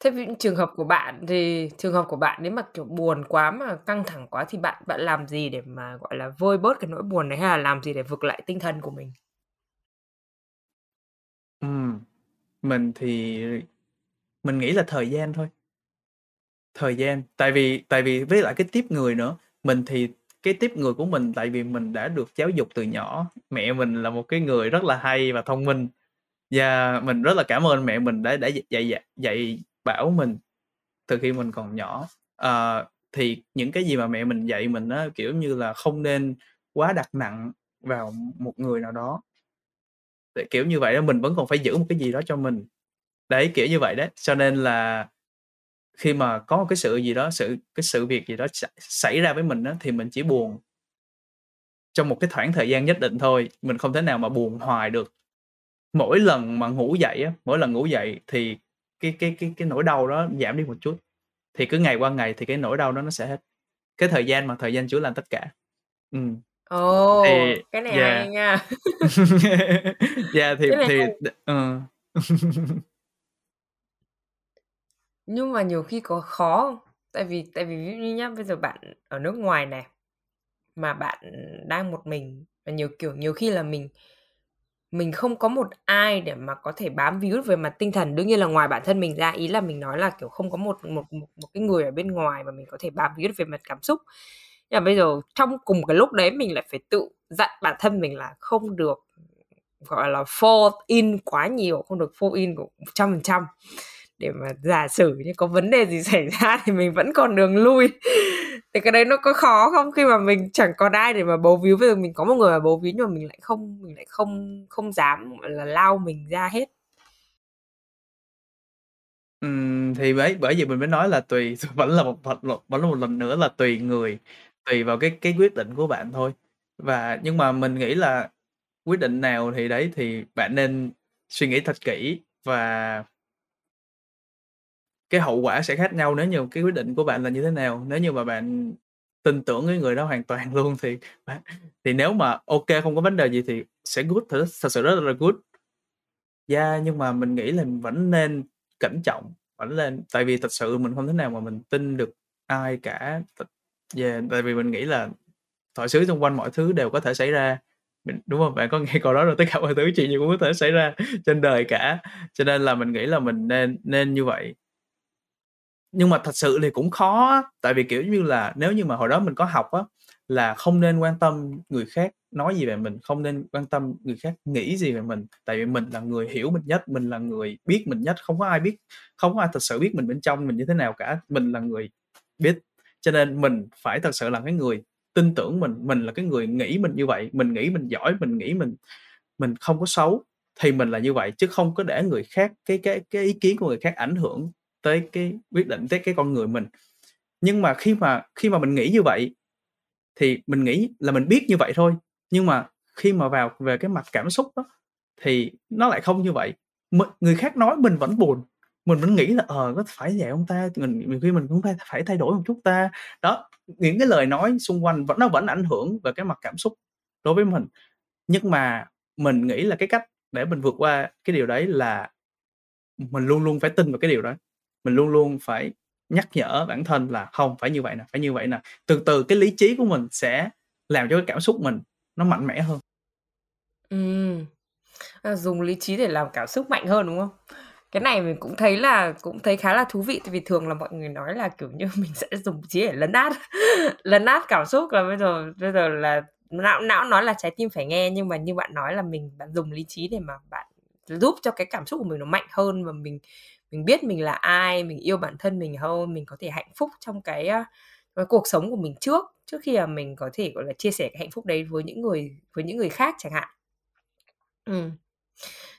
Thế trường hợp của bạn thì trường hợp của bạn nếu mà, kiểu, buồn quá mà căng thẳng quá thì bạn bạn làm gì để mà, gọi là, vơi bớt cái nỗi buồn đấy, hay là làm gì để vực lại tinh thần của mình? Ừm, mình thì mình nghĩ là thời gian thôi. Thời gian, tại vì tại vì với lại cái tiếp người nữa, mình thì cái tiếp người của mình tại vì mình đã được giáo dục từ nhỏ, mẹ mình là một cái người rất là hay và thông minh. và mình rất là cảm ơn mẹ mình đã đã dạy dạy dạy bảo mình từ khi mình còn nhỏ. à, thì những cái gì mà mẹ mình dạy mình á, kiểu như là, không nên quá đặt nặng vào một người nào đó. để kiểu như vậy đó, mình vẫn còn phải giữ một cái gì đó cho mình. Đấy, kiểu như vậy đấy, cho nên là khi mà có một cái sự gì đó, sự cái sự việc gì đó xảy ra với mình á, thì mình chỉ buồn trong một cái khoảng thời gian nhất định thôi, mình không thể nào mà buồn hoài được. Mỗi lần mà ngủ dậy á, mỗi lần ngủ dậy thì cái cái cái cái nỗi đau đó giảm đi một chút, thì cứ ngày qua ngày thì cái nỗi đau đó nó sẽ hết. Cái thời gian mà, thời gian chữa lành tất cả. Thì Ồ, cái này yeah. hay nha. [LAUGHS] Yeah, thì Cái này thì hay. [LAUGHS] Nhưng mà nhiều khi có khó không? Tại vì tại vì ví dụ như nhá, bây giờ bạn ở nước ngoài này, mà bạn đang một mình và nhiều, kiểu, nhiều khi là mình mình không có một ai để mà có thể bám víu về mặt tinh thần. Đương nhiên là ngoài bản thân mình ra, ý là mình nói là, kiểu, không có một một một một cái người ở bên ngoài mà mình có thể bám víu về mặt cảm xúc. Nhưng mà bây giờ trong cùng cái lúc đấy mình lại phải tự dặn bản thân mình là không được, gọi là, fall in quá nhiều, không được fall in của 100% để mà giả sử như có vấn đề gì xảy ra thì mình vẫn còn đường lui. Thì cái đấy nó có khó không? Khi mà mình chẳng còn ai để mà bấu víu, bây giờ mình có một người mà bấu víu nhưng mà mình lại không mình lại không không dám, là, lao mình ra hết. Ừ thì đấy, bởi vì mình mới nói là tùy [LAUGHS] vẫn là một vẫn là một lần nữa là tùy người, tùy vào cái cái quyết định của bạn thôi. Và nhưng mà mình nghĩ là quyết định nào thì đấy, thì bạn nên suy nghĩ thật kỹ và cái hậu quả sẽ khác nhau nếu như cái quyết định của bạn là như thế nào. Nếu như mà bạn tin tưởng cái người đó hoàn toàn [LAUGHS] luôn thì thì nếu mà ok không có vấn đề gì thì sẽ good, thật thật sự rất là good. Yeah, nhưng mà mình nghĩ là mình vẫn nên cẩn trọng, vẫn lên tại vì thật sự mình không thể nào mà mình tin được ai cả. về yeah, tại vì mình nghĩ là thoại xứ xung quanh mọi thứ đều có thể xảy ra. Mình đúng không Bạn có nghe câu đó rồi, tất cả mọi thứ chuyện gì cũng có thể xảy ra trên đời cả, cho nên là mình nghĩ là mình nên nên như vậy. Nhưng mà thật sự thì cũng khó tại vì, kiểu như là, nếu như mà hồi đó mình có học á, là không nên quan tâm người khác nói gì về mình, không nên quan tâm người khác nghĩ gì về mình, tại vì mình là người hiểu mình nhất, mình là người biết mình nhất, không có ai biết không có ai thật sự biết mình bên trong mình như thế nào cả, mình là người biết. Cho nên mình phải thật sự là cái người tin tưởng mình, mình là cái người nghĩ mình như vậy, mình nghĩ mình giỏi, mình nghĩ mình mình không có xấu thì mình là như vậy chứ không có để người khác cái cái cái ý kiến của người khác ảnh hưởng tới cái quyết định tới cái con người mình. Nhưng mà khi mà khi mà mình nghĩ như vậy thì mình nghĩ là mình biết như vậy thôi, nhưng mà khi mà vào về cái mặt cảm xúc đó thì nó lại không như vậy. M người khác nói mình vẫn buồn, mình vẫn nghĩ là, ờ, có phải vậy không ta? Mình nhiều khi mình cũng phải phải thay đổi một chút ta. Đó, những cái lời nói xung quanh vẫn nó vẫn ảnh hưởng về cái mặt cảm xúc đối với mình. Nhưng mà mình nghĩ là cái cách để mình vượt qua cái điều đấy là mình luôn luôn phải tin vào cái điều đó. Mình luôn luôn phải nhắc nhở bản thân là không, phải như vậy nè, phải như vậy nè. Từ từ cái lý trí của mình sẽ làm cho cái cảm xúc mình nó mạnh mẽ hơn. ừ. à, dùng lý trí để làm cảm xúc mạnh hơn, đúng không? Cái này mình cũng thấy là cũng thấy khá là thú vị, vì thường là mọi người nói là, kiểu như, [LAUGHS] mình sẽ dùng trí để lấn át [LAUGHS] lấn át cảm xúc là bây giờ bây giờ là não não nói là trái tim phải nghe, nhưng mà như bạn nói là mình bạn dùng lý trí để mà bạn giúp cho cái cảm xúc của mình nó mạnh hơn và mình mình biết mình là ai, mình yêu bản thân mình hơn, mình có thể hạnh phúc trong cái, ờ, cái cuộc sống của mình trước, trước khi mà mình có thể, gọi là, chia sẻ cái hạnh phúc đấy với những người với những người khác chẳng hạn. ừ.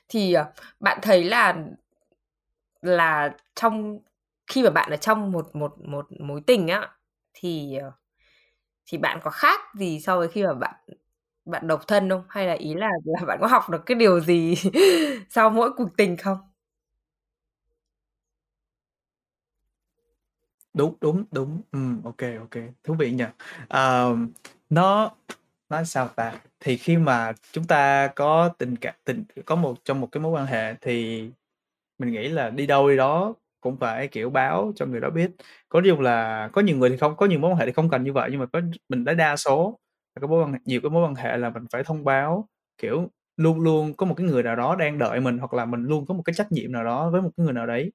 Thì, ờ, bạn thấy là là trong khi mà bạn ở trong một một một mối tình á, thì, ờ, thì bạn có khác gì so với khi mà bạn bạn độc thân không? Hay là ý là là bạn có học được cái điều gì [LAUGHS] sau mỗi cuộc tình không? Đúng, đúng, đúng. ừ, ok ok thú vị nhỉ. Ờ, nó nói sao ta? Thì khi mà chúng ta có tình cảm tình có một trong một cái mối quan hệ thì mình nghĩ là đi đâu đi đó cũng phải, kiểu, báo cho người đó biết. Có điều là có nhiều người thì không có nhiều mối quan hệ thì không cần như vậy, nhưng mà có mình thấy đa số là mối quan hệ nhiều cái mối quan hệ là mình phải thông báo, kiểu, luôn luôn có một cái người nào đó đang đợi mình, hoặc là mình luôn có một cái trách nhiệm nào đó với một cái người nào đấy.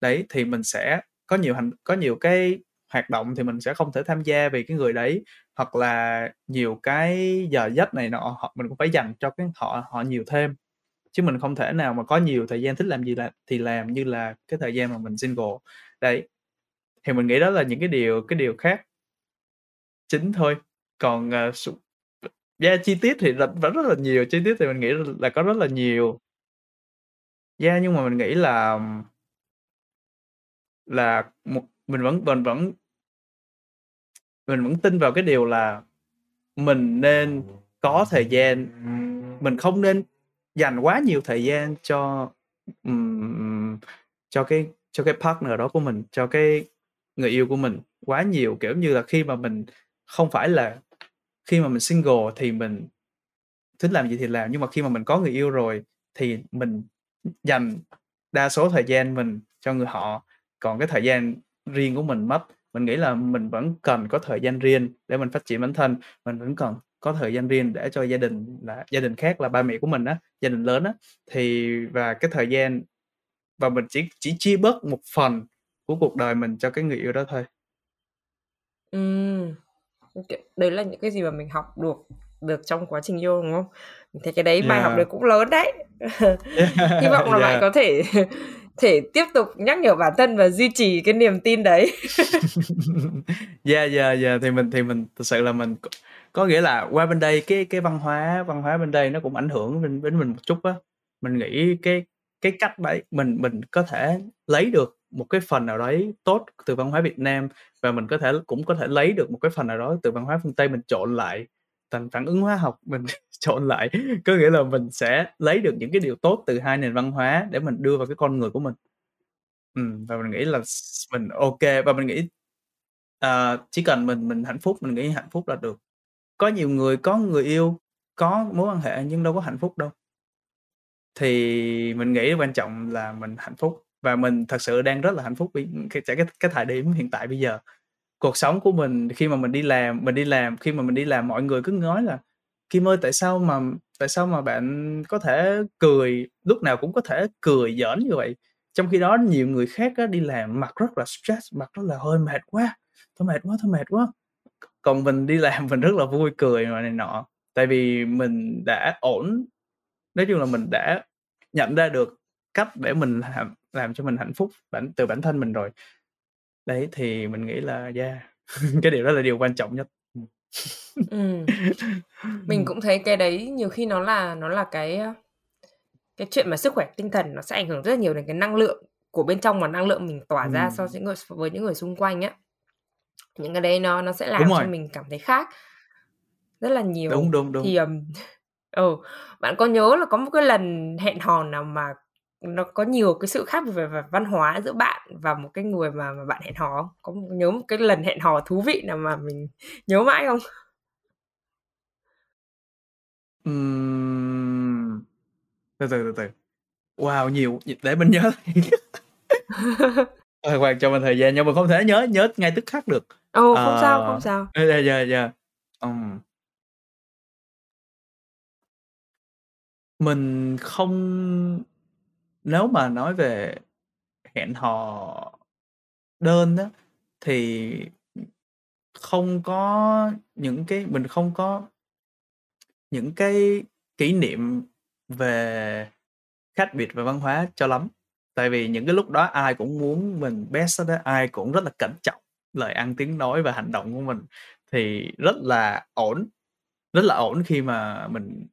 Đấy, thì mình sẽ có nhiều hành có nhiều cái hoạt động thì mình sẽ không thể tham gia vì cái người đấy, hoặc là nhiều cái giờ giấc này nọ họ mình cũng phải dành cho cái họ họ nhiều thêm. Chứ mình không thể nào mà có nhiều thời gian thích làm gì là thì làm như là cái thời gian mà mình single. Đấy, thì mình nghĩ đó là những cái điều cái điều khác chính thôi. Còn, ờ, yeah, chi tiết thì vẫn rất là nhiều, chi tiết thì mình nghĩ là là có rất là nhiều. Yeah, nhưng mà mình nghĩ là là một mình vẫn mình vẫn mình vẫn tin vào cái điều là mình nên có thời gian, mình không nên dành quá nhiều thời gian cho, um, cho cái cho cái partner đó của mình, cho cái người yêu của mình quá nhiều. Kiểu như là, khi mà mình không phải là khi mà mình single thì mình thích làm gì thì làm, nhưng mà khi mà mình có người yêu rồi thì mình dành đa số thời gian mình cho người họ, còn cái thời gian riêng của mình mất. Mình nghĩ là mình vẫn cần có thời gian riêng để mình phát triển bản thân, mình vẫn cần có thời gian riêng để cho gia đình là gia đình khác là ba mẹ của mình á, gia đình lớn á, thì và cái thời gian và mình chỉ chỉ chia bớt một phần của cuộc đời mình cho cái người yêu đó thôi. Kiểu, đấy là những cái gì mà mình học được được trong quá trình yêu, đúng không? Mình thấy cái đấy bài học đấy Yeah. cũng lớn đấy. [LAUGHS] Hy vọng là bạn Yeah. có thể thể tiếp tục nhắc nhở bản thân và duy trì cái niềm tin đấy. [LAUGHS] Yeah, yeah, yeah, thì mình thì mình thực sự là mình có nghĩa là qua bên đây cái cái văn hóa văn hóa bên đây nó cũng ảnh hưởng đến đến mình một chút á. Mình nghĩ cái cái cách đấy mình mình có thể lấy được một cái phần nào đấy tốt từ văn hóa Việt Nam và mình có thể cũng có thể lấy được một cái phần nào đó từ văn hóa phương Tây, mình trộn lại thành phản ứng hóa học, mình [LAUGHS] trộn lại. Có nghĩa là mình sẽ lấy được những cái điều tốt từ hai nền văn hóa để mình đưa vào cái con người của mình. ừ, và mình nghĩ là mình ok và mình nghĩ, uh, chỉ cần mình mình hạnh phúc, mình nghĩ hạnh phúc là được. Có nhiều người có người yêu, có mối quan hệ nhưng đâu có hạnh phúc đâu. Thì mình nghĩ quan trọng là mình hạnh phúc và mình thật sự đang rất là hạnh phúc vì cái cái cái thời điểm hiện tại bây giờ. Cuộc sống của mình khi mà mình đi làm mình đi làm khi mà mình đi làm mọi người cứ nói là "Kim ơi, tại sao mà tại sao mà bạn có thể cười, lúc nào cũng có thể cười giỡn như vậy?" Trong khi đó nhiều người khác á đi làm mặt rất là stress, mặt rất là "Hơi mệt quá, thôi mệt quá, thôi mệt quá." còn mình đi làm [LAUGHS] mình rất là vui cười mà này nọ, tại vì mình đã ổn nói chung là mình đã nhận ra được cách để mình làm làm cho mình hạnh phúc bản từ bản thân mình rồi. Đấy, thì mình nghĩ là yeah, [LAUGHS] cái điều đó là điều quan trọng nhất. Ừm. Ừm. [LAUGHS] Mình cũng thấy cái đấy nhiều khi nó là nó là cái, cái chuyện mà sức khỏe tinh thần nó sẽ ảnh hưởng rất là nhiều đến cái năng lượng của bên trong và năng lượng mình tỏa ra so Ừm. với người với những người xung quanh á. Những cái đấy nó nó sẽ làm Đúng cho mình cảm thấy khác rất là Đúng, nhiều. đúng, đúng. Thì, ừm, [LAUGHS] ừ, bạn có nhớ là có một cái lần hẹn hò nào mà nó có nhiều cái sự khác về về văn hóa giữa bạn và một cái người mà mà bạn hẹn hò? Có nhớ một cái lần hẹn hò thú vị nào mà mình nhớ mãi không? Ừm. Từ từ, từ từ. Wow, nhiều để mình nhớ Ờ, [LAUGHS] khoan cho mình thời gian nha, mình không thể nhớ nhớ ngay tức khắc được. Ồ, không sao, không sao. yeah, yeah, yeah. Ừm. Mình không nếu mà nói về hẹn hò đơn á, thì không có những cái mình không có những cái kỷ niệm về khác biệt về văn hóa cho lắm. Tại vì những cái lúc đó ai cũng muốn mình best đó ai cũng rất là cẩn trọng lời ăn tiếng nói và hành động của mình, thì rất là ổn, rất là ổn khi mà mình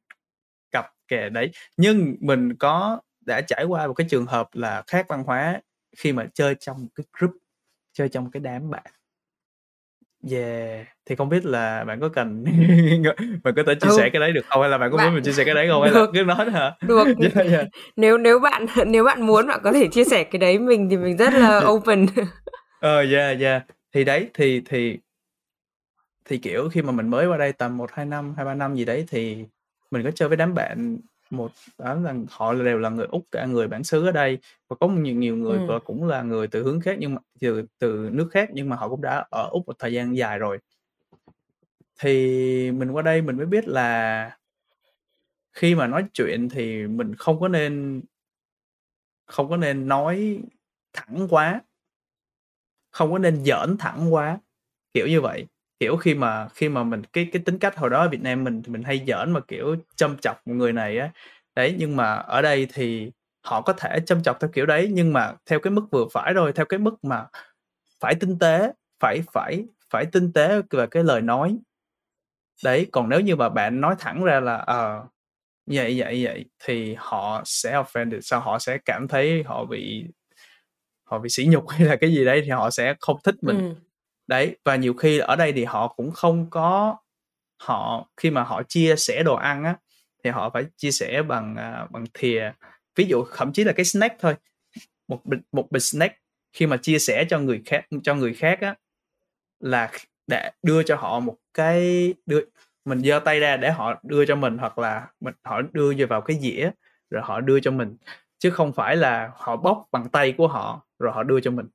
cặp kè đấy. Nhưng mình có đã trải qua một cái trường hợp là khác văn hóa khi mà chơi trong một cái group, chơi trong một cái đám bạn. Yeah, thì không biết là bạn có cần [LAUGHS] bạn có thể chia Ừ. sẻ cái đấy được không? Hay là bạn có muốn Bạn mình chia sẻ cái đấy không? Hay là được, cứ nói hả? [LAUGHS] được. [LAUGHS] Yeah, yeah. Nếu nếu bạn nếu bạn muốn bạn có thể chia sẻ cái đấy, mình thì mình rất là open. Ờ, yeah, yeah. Thì đấy, thì thì thì, kiểu, khi mà mình mới qua đây tầm 1-2 năm, 2-3 năm gì đấy thì mình có chơi với đám bạn, một đám là họ đều là người Úc cả, người bản xứ ở đây, và có nhiều nhiều người Ừm. và cũng là người từ hướng khác nhưng mà từ từ nước khác nhưng mà họ cũng đã ở Úc một thời gian dài rồi. Thì mình qua đây mình mới biết là khi mà nói chuyện thì mình không có nên không có nên nói thẳng quá. Không có nên giỡn thẳng quá, kiểu như vậy. Kiểu, khi mà khi mà mình cái cái tính cách hồi đó ở Việt Nam mình thì mình hay giỡn mà, kiểu, châm chọc một người này á. Đấy, nhưng mà ở đây thì họ có thể châm chọc theo kiểu đấy, nhưng mà theo cái mức vừa phải rồi theo cái mức mà phải tinh tế, phải phải phải tinh tế về cái lời nói. Đấy, còn nếu như mà bạn nói thẳng ra là, ờ, vậy, vậy, vậy thì họ sẽ offended, sao họ sẽ cảm thấy họ bị họ bị sỉ nhục [LAUGHS] hay là cái gì đấy thì họ sẽ không thích mình. ừ. Đấy, và nhiều khi ở đây thì họ cũng không có họ khi mà họ chia sẻ đồ ăn á, thì họ phải chia sẻ bằng, uh, bằng thìa. Ví dụ thậm chí là cái snack thôi, một bịch một bịch snack khi mà chia sẻ cho người khác cho người khác á, là để đưa cho họ một cái đưa mình giơ tay ra để họ đưa cho mình hoặc là mình họ đưa vào cái dĩa rồi họ đưa cho mình, chứ không phải là họ bóc bằng tay của họ rồi họ đưa cho mình.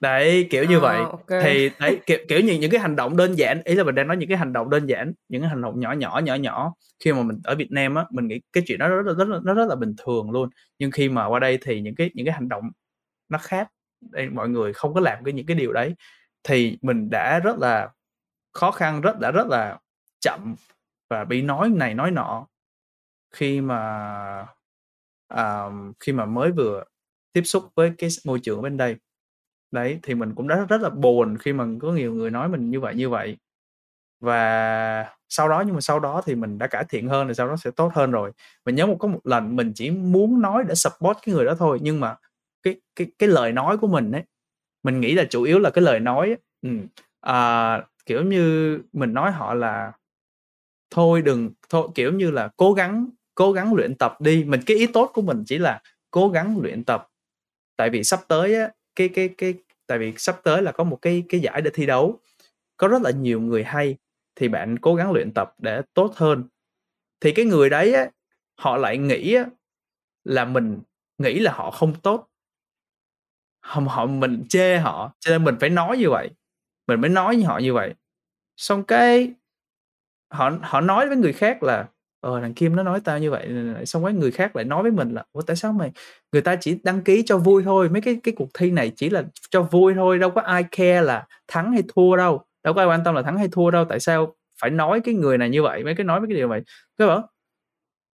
Đấy, kiểu như vậy. À, ô kê. Thì đấy, kiểu kiểu như những cái hành động đơn giản, ý là mình đang nói những cái hành động đơn giản, những cái hành động nhỏ nhỏ, nhỏ nhỏ khi mà mình ở Việt Nam á, mình nghĩ cái chuyện đó rất là rất là nó rất là bình thường luôn. Nhưng khi mà qua đây thì những cái những cái hành động nó khác, đây mọi người không có làm cái những cái điều đấy, thì mình đã rất là khó khăn, rất đã rất là chậm và bị nói này nói nọ khi mà, à, khi mà mới vừa tiếp xúc với cái môi trường bên đây. Đấy, thì mình cũng đã rất là buồn khi mà có nhiều người nói mình như vậy, như vậy. Và sau đó nhưng mà sau đó thì mình đã cải thiện hơn, rồi sau đó sẽ tốt hơn rồi. Mình nhớ một có một lần mình chỉ muốn nói để support cái người đó thôi, nhưng mà cái cái cái lời nói của mình ấy, mình nghĩ là chủ yếu là cái lời nói ấy, ừ, à, kiểu như, mình nói họ là "Thôi đừng thôi" kiểu như là "Cố gắng cố gắng luyện tập đi." Mình cái ý tốt của mình chỉ là cố gắng luyện tập. Tại vì sắp tới á, cái cái cái tại vì sắp tới là có một cái cái giải để thi đấu, có rất là nhiều người hay, thì bạn cố gắng luyện tập để tốt hơn. Thì cái người đấy á, họ lại nghĩ á là mình nghĩ là họ không tốt. họ, họ mình chê họ, cho nên mình phải nói như vậy, mình mới nói với họ như vậy. Xong cái họ họ nói với người khác là "Ờ, thằng Kim nó nói tao như vậy. Ờ, xong cái người khác lại nói với mình là "Ủa, tại sao mày người ta chỉ đăng ký cho vui thôi, mấy cái cái cuộc thi này chỉ là cho vui thôi, đâu có ai care là thắng hay thua đâu." đâu có ai quan tâm là thắng hay thua đâu tại sao phải nói cái người này như vậy mấy cái nói mấy cái điều vậy cái bảo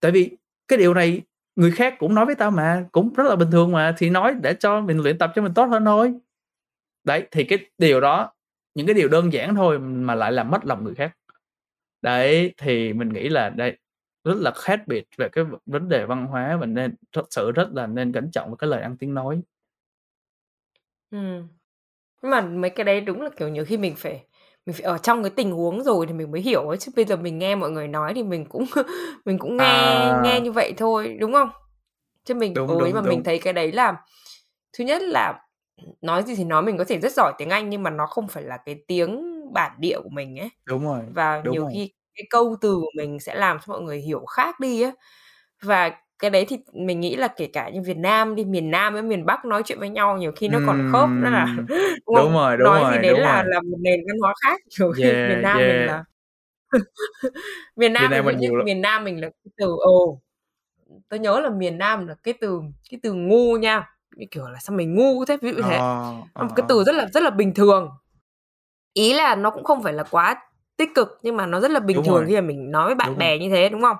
tại vì cái điều này người khác cũng nói với tao mà cũng rất là bình thường mà thì nói để cho mình luyện tập cho mình tốt hơn thôi đấy thì cái điều đó những cái điều đơn giản thôi mà lại làm mất lòng người khác đấy thì mình nghĩ là đây rất là khác biệt về cái vấn đề văn hóa và nên thật sự rất là nên cẩn trọng với cái lời ăn tiếng nói Ừm. Nhưng mà mấy cái đấy đúng là, kiểu, nhiều khi mình phải mình phải ở trong cái tình huống rồi thì mình mới hiểu ấy, chứ bây giờ mình nghe mọi người nói thì mình cũng [LAUGHS] mình cũng nghe nghe À. như vậy thôi, đúng không? Chứ mình Đúng, ừ, nhưng đúng, mà mình thấy cái đấy là thứ nhất là nói gì thì nói, mình có thể rất giỏi tiếng Anh nhưng mà nó không phải là cái tiếng bản địa của mình ấy. Đúng rồi, Và đúng nhiều rồi. khi cái câu từ của mình sẽ làm cho mọi người hiểu khác đi á. Và cái đấy thì mình nghĩ là kể cả như Việt Nam đi, miền Nam với miền Bắc nói chuyện với nhau nhiều khi nó còn khớp nữa là [LAUGHS] đúng Đúng rồi, đúng Nói gì rồi, đấy đúng là rồi. là một nền văn hóa khác, [LAUGHS] nhiều khi miền Yeah, Nam mình là [LAUGHS] miền Nam mình Nam mình miền Nam mình là cái từ ồ, tớ nhớ là miền Nam là cái từ cái từ ngu nha, như kiểu là "Sao mày ngu thế?" Ví dụ như thế. Ờ, Nó ờ, một cái ờ. từ rất là rất là bình thường. Ý là nó cũng không phải là quá tích cực nhưng mà nó rất là bình Đúng thường rồi. khi mà mình nói với bạn Đúng rồi. bè như thế, đúng không?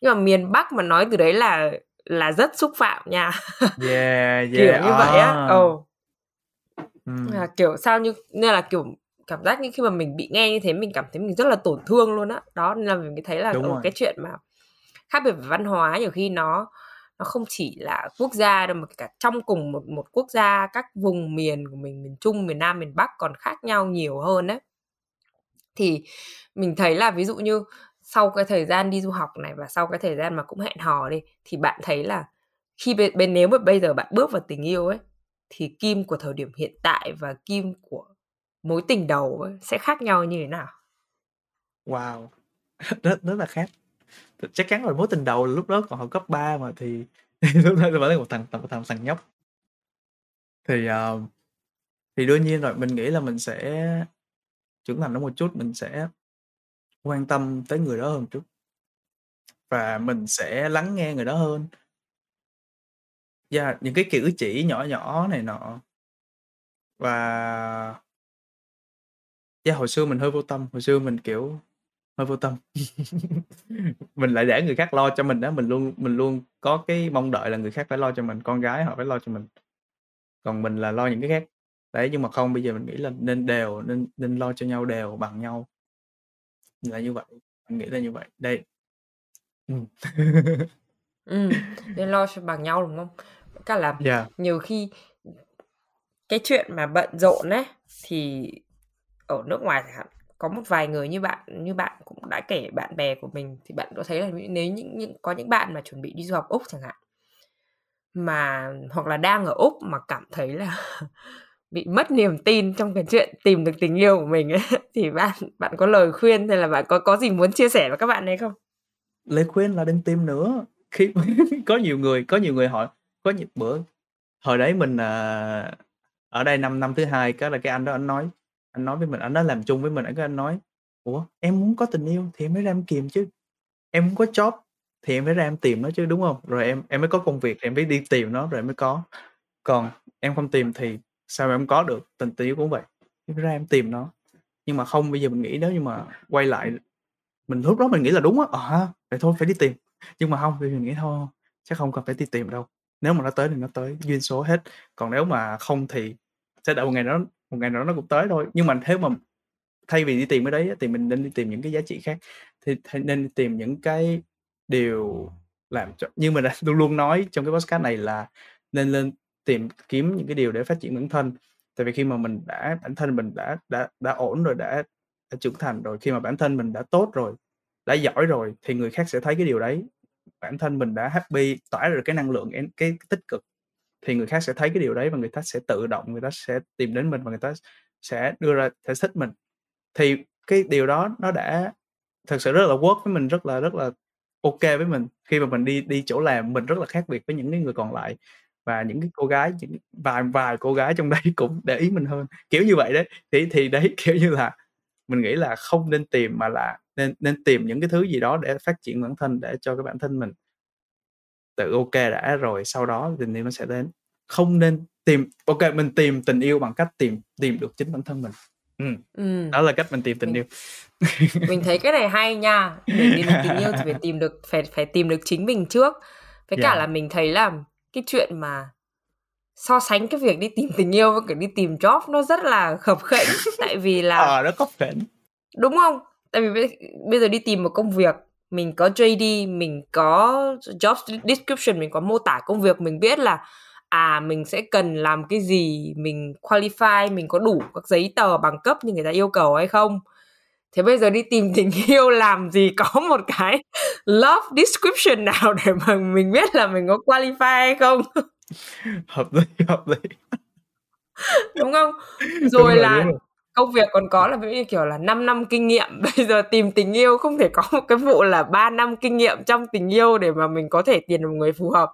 Nhưng mà miền Bắc mà nói từ đấy là là rất xúc phạm nha. Yeah, [LAUGHS] Kiểu yeah, như vậy á, à. ừ. Ừm. Là, kiểu, sao như nên là, kiểu, cảm giác như khi mà mình bị nghe như thế mình cảm thấy mình rất là tổn thương luôn á. Đó, nên là mình thấy là, ừ, rồi. cái chuyện mà khác biệt về văn hóa nhiều khi nó nó không chỉ là quốc gia đâu mà cả trong cùng một một quốc gia, các vùng miền của mình, miền Trung, miền Nam, miền Bắc còn khác nhau nhiều hơn á. Thì mình thấy là ví dụ như sau cái thời gian đi du học này và sau cái thời gian mà cũng hẹn hò đi, thì bạn thấy là khi bên bên nếu mà bây giờ bạn bước vào tình yêu ấy, thì Kim của thời điểm hiện tại và Kim của mối tình đầu ấy sẽ khác nhau như thế nào? Wow! [LAUGHS] Rất rất là khác. Chắc chắn rồi, mối tình đầu lúc đó còn học cấp 3 mà thì [LAUGHS] lúc đó vẫn là một thằng một thằng thằng nhóc. Thì, uh, thì đương nhiên rồi, mình nghĩ là mình sẽ trưởng thành hơn một chút, mình sẽ quan tâm tới người đó hơn một chút. Và mình sẽ lắng nghe người đó hơn. Yeah, những cái cử chỉ nhỏ nhỏ này nọ. Và yeah, hồi xưa mình hơi vô tâm, hồi xưa mình, kiểu, hơi vô tâm. [LAUGHS] Mình lại để người khác lo cho mình đó mình luôn mình luôn có cái mong đợi là người khác phải lo cho mình, con gái họ phải lo cho mình. Còn mình là lo những cái khác. Đấy, nhưng mà không, bây giờ mình nghĩ là nên đều, nên nên lo cho nhau đều, bằng nhau. Là như vậy, mình nghĩ là như vậy. Đây ừm. [LAUGHS] Ừm, nên lo cho bằng nhau, đúng không? Cả là Yeah. nhiều khi cái chuyện mà bận rộn ấy, thì ở nước ngoài chẳng hạn, có một vài người như bạn như bạn cũng đã kể bạn bè của mình thì bạn có thấy là nếu những những có những bạn mà chuẩn bị đi du học Úc chẳng hạn mà hoặc là đang ở Úc mà cảm thấy là [LAUGHS] bị mất niềm tin trong cái chuyện tìm được tình yêu của mình ấy, [LAUGHS] thì bạn bạn có lời khuyên hay là bạn có có gì muốn chia sẻ với các bạn ấy không? Lời khuyên là đừng tìm nữa. [LAUGHS] Khi [LAUGHS] có nhiều người có nhiều người hỏi có nhiều bữa hồi đấy mình, à, ở đây năm năm thứ hai, cái là cái anh đó anh nói anh nói với mình, anh đó làm chung với mình, cái anh nói: "Ủa, em muốn có tình yêu thì em mới ra em kìm chứ, em muốn có job thì em mới ra em tìm nó chứ, đúng không Rồi em em mới có công việc thì em mới đi tìm nó rồi em mới có. Còn em không tìm thì sao mà em có được? Tình tình yêu cũng vậy, ra em tìm nó." Nhưng mà không, bây giờ mình nghĩ nếu như mà quay lại mình lúc đó mình nghĩ là đúng á, ờ vậy thôi phải đi tìm. Nhưng mà không bây giờ mình nghĩ thôi, chắc không cần phải đi tìm đâu, nếu mà nó tới thì nó tới, duyên số hết, còn nếu mà không thì sẽ đợi một ngày đó một ngày nào đó nó cũng tới thôi. Nhưng mà thế mà thay vì đi tìm cái đấy thì mình nên đi tìm những cái giá trị khác, thì thì nên tìm những cái điều làm cho như mình đã [LAUGHS] luôn luôn nói trong cái podcast này là nên lên tìm kiếm những cái điều để phát triển bản thân. Tại vì khi mà mình đã bản thân mình đã đã đã ổn rồi, đã đã trưởng thành rồi, khi mà bản thân mình đã tốt rồi, đã giỏi rồi thì người khác sẽ thấy cái điều đấy. Bản thân mình đã happy, tỏa được cái năng lượng cái, cái tích cực thì người khác sẽ thấy cái điều đấy và người ta sẽ tự động người ta sẽ tìm đến mình và người ta sẽ đưa ra sẽ thích mình. Thì cái điều đó nó đã thực sự rất là work với mình, rất là rất là ok với mình. Khi mà mình đi đi chỗ làm mình rất là khác biệt với những cái người còn lại và những cái cô gái, những vài vài cô gái trong đấy [LAUGHS] cũng để ý mình hơn, kiểu như vậy đấy. Thì thì đấy, [LAUGHS] kiểu như là, mình nghĩ là không nên tìm mà là nên nên tìm những cái thứ gì đó để phát triển bản thân, để cho cái bản thân mình tự kê đã rồi sau đó tình yêu nó sẽ đến. Không nên tìm kê, mình tìm tình yêu bằng cách tìm tìm được chính bản thân mình. Ừm, Ừm. đó là cách mình tìm tình Mình yêu. [LAUGHS] mình thấy cái này hay nha. Để tìm được tình yêu thì phải tìm được phải phải tìm được chính mình trước. Với cả Yeah. là mình thấy là cái chuyện mà so sánh cái việc đi tìm tình yêu với cả đi tìm job nó rất là khập khễnh. [LAUGHS] Tại vì là Ờ, nó có phễnh. Đúng không? Tại vì bây bây giờ đi tìm một công việc, mình có JD, mình có job description, mình có mô tả công việc, mình biết là à mình sẽ cần làm cái gì, mình qualify, mình có đủ các giấy tờ bằng cấp như người ta yêu cầu hay không. Thế bây giờ đi tìm tình [LAUGHS] yêu làm gì có một cái love description nào để mà mình biết là mình có qualify hay không? [LAUGHS] Hợp lý, hợp lý. [LAUGHS] Đúng không? Đúng Rồi rồi, là đúng rồi. công việc còn có là ví kiểu là 5 năm kinh nghiệm, bây giờ tìm tình yêu không thể có một cái vụ là 3 năm kinh nghiệm trong tình yêu để mà mình có thể tìm được một người phù hợp.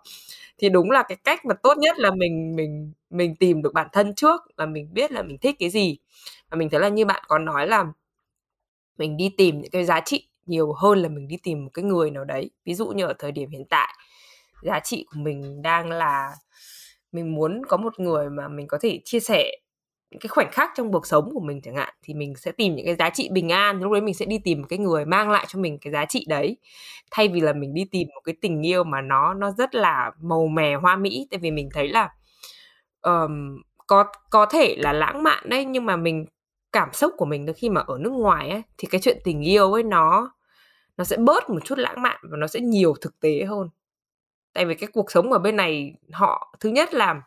Thì đúng là cái cách mà tốt nhất là mình mình mình tìm được bản thân trước, là mình biết là mình thích cái gì. Và mình thấy là như bạn có nói là mình đi tìm những cái giá trị nhiều hơn là mình đi tìm một cái người nào đấy. Ví dụ như ở thời điểm hiện tại, giá trị của mình đang là mình muốn có một người mà mình có thể chia sẻ những cái khoảnh khắc trong cuộc sống của mình chẳng hạn thì mình sẽ tìm những cái giá trị bình an lúc đấy mình sẽ đi tìm một cái người mang lại cho mình cái giá trị đấy thay vì là mình đi tìm một cái tình yêu mà nó nó rất là màu mè hoa mỹ tại vì mình thấy là um, có có thể là lãng mạn đấy nhưng mà mình cảm xúc của mình khi mà ở nước ngoài ấy, thì cái chuyện tình yêu ấy nó nó sẽ bớt một chút lãng mạn và nó sẽ nhiều thực tế hơn. Tại vì cái cuộc sống ở bên này, họ, thứ nhất là,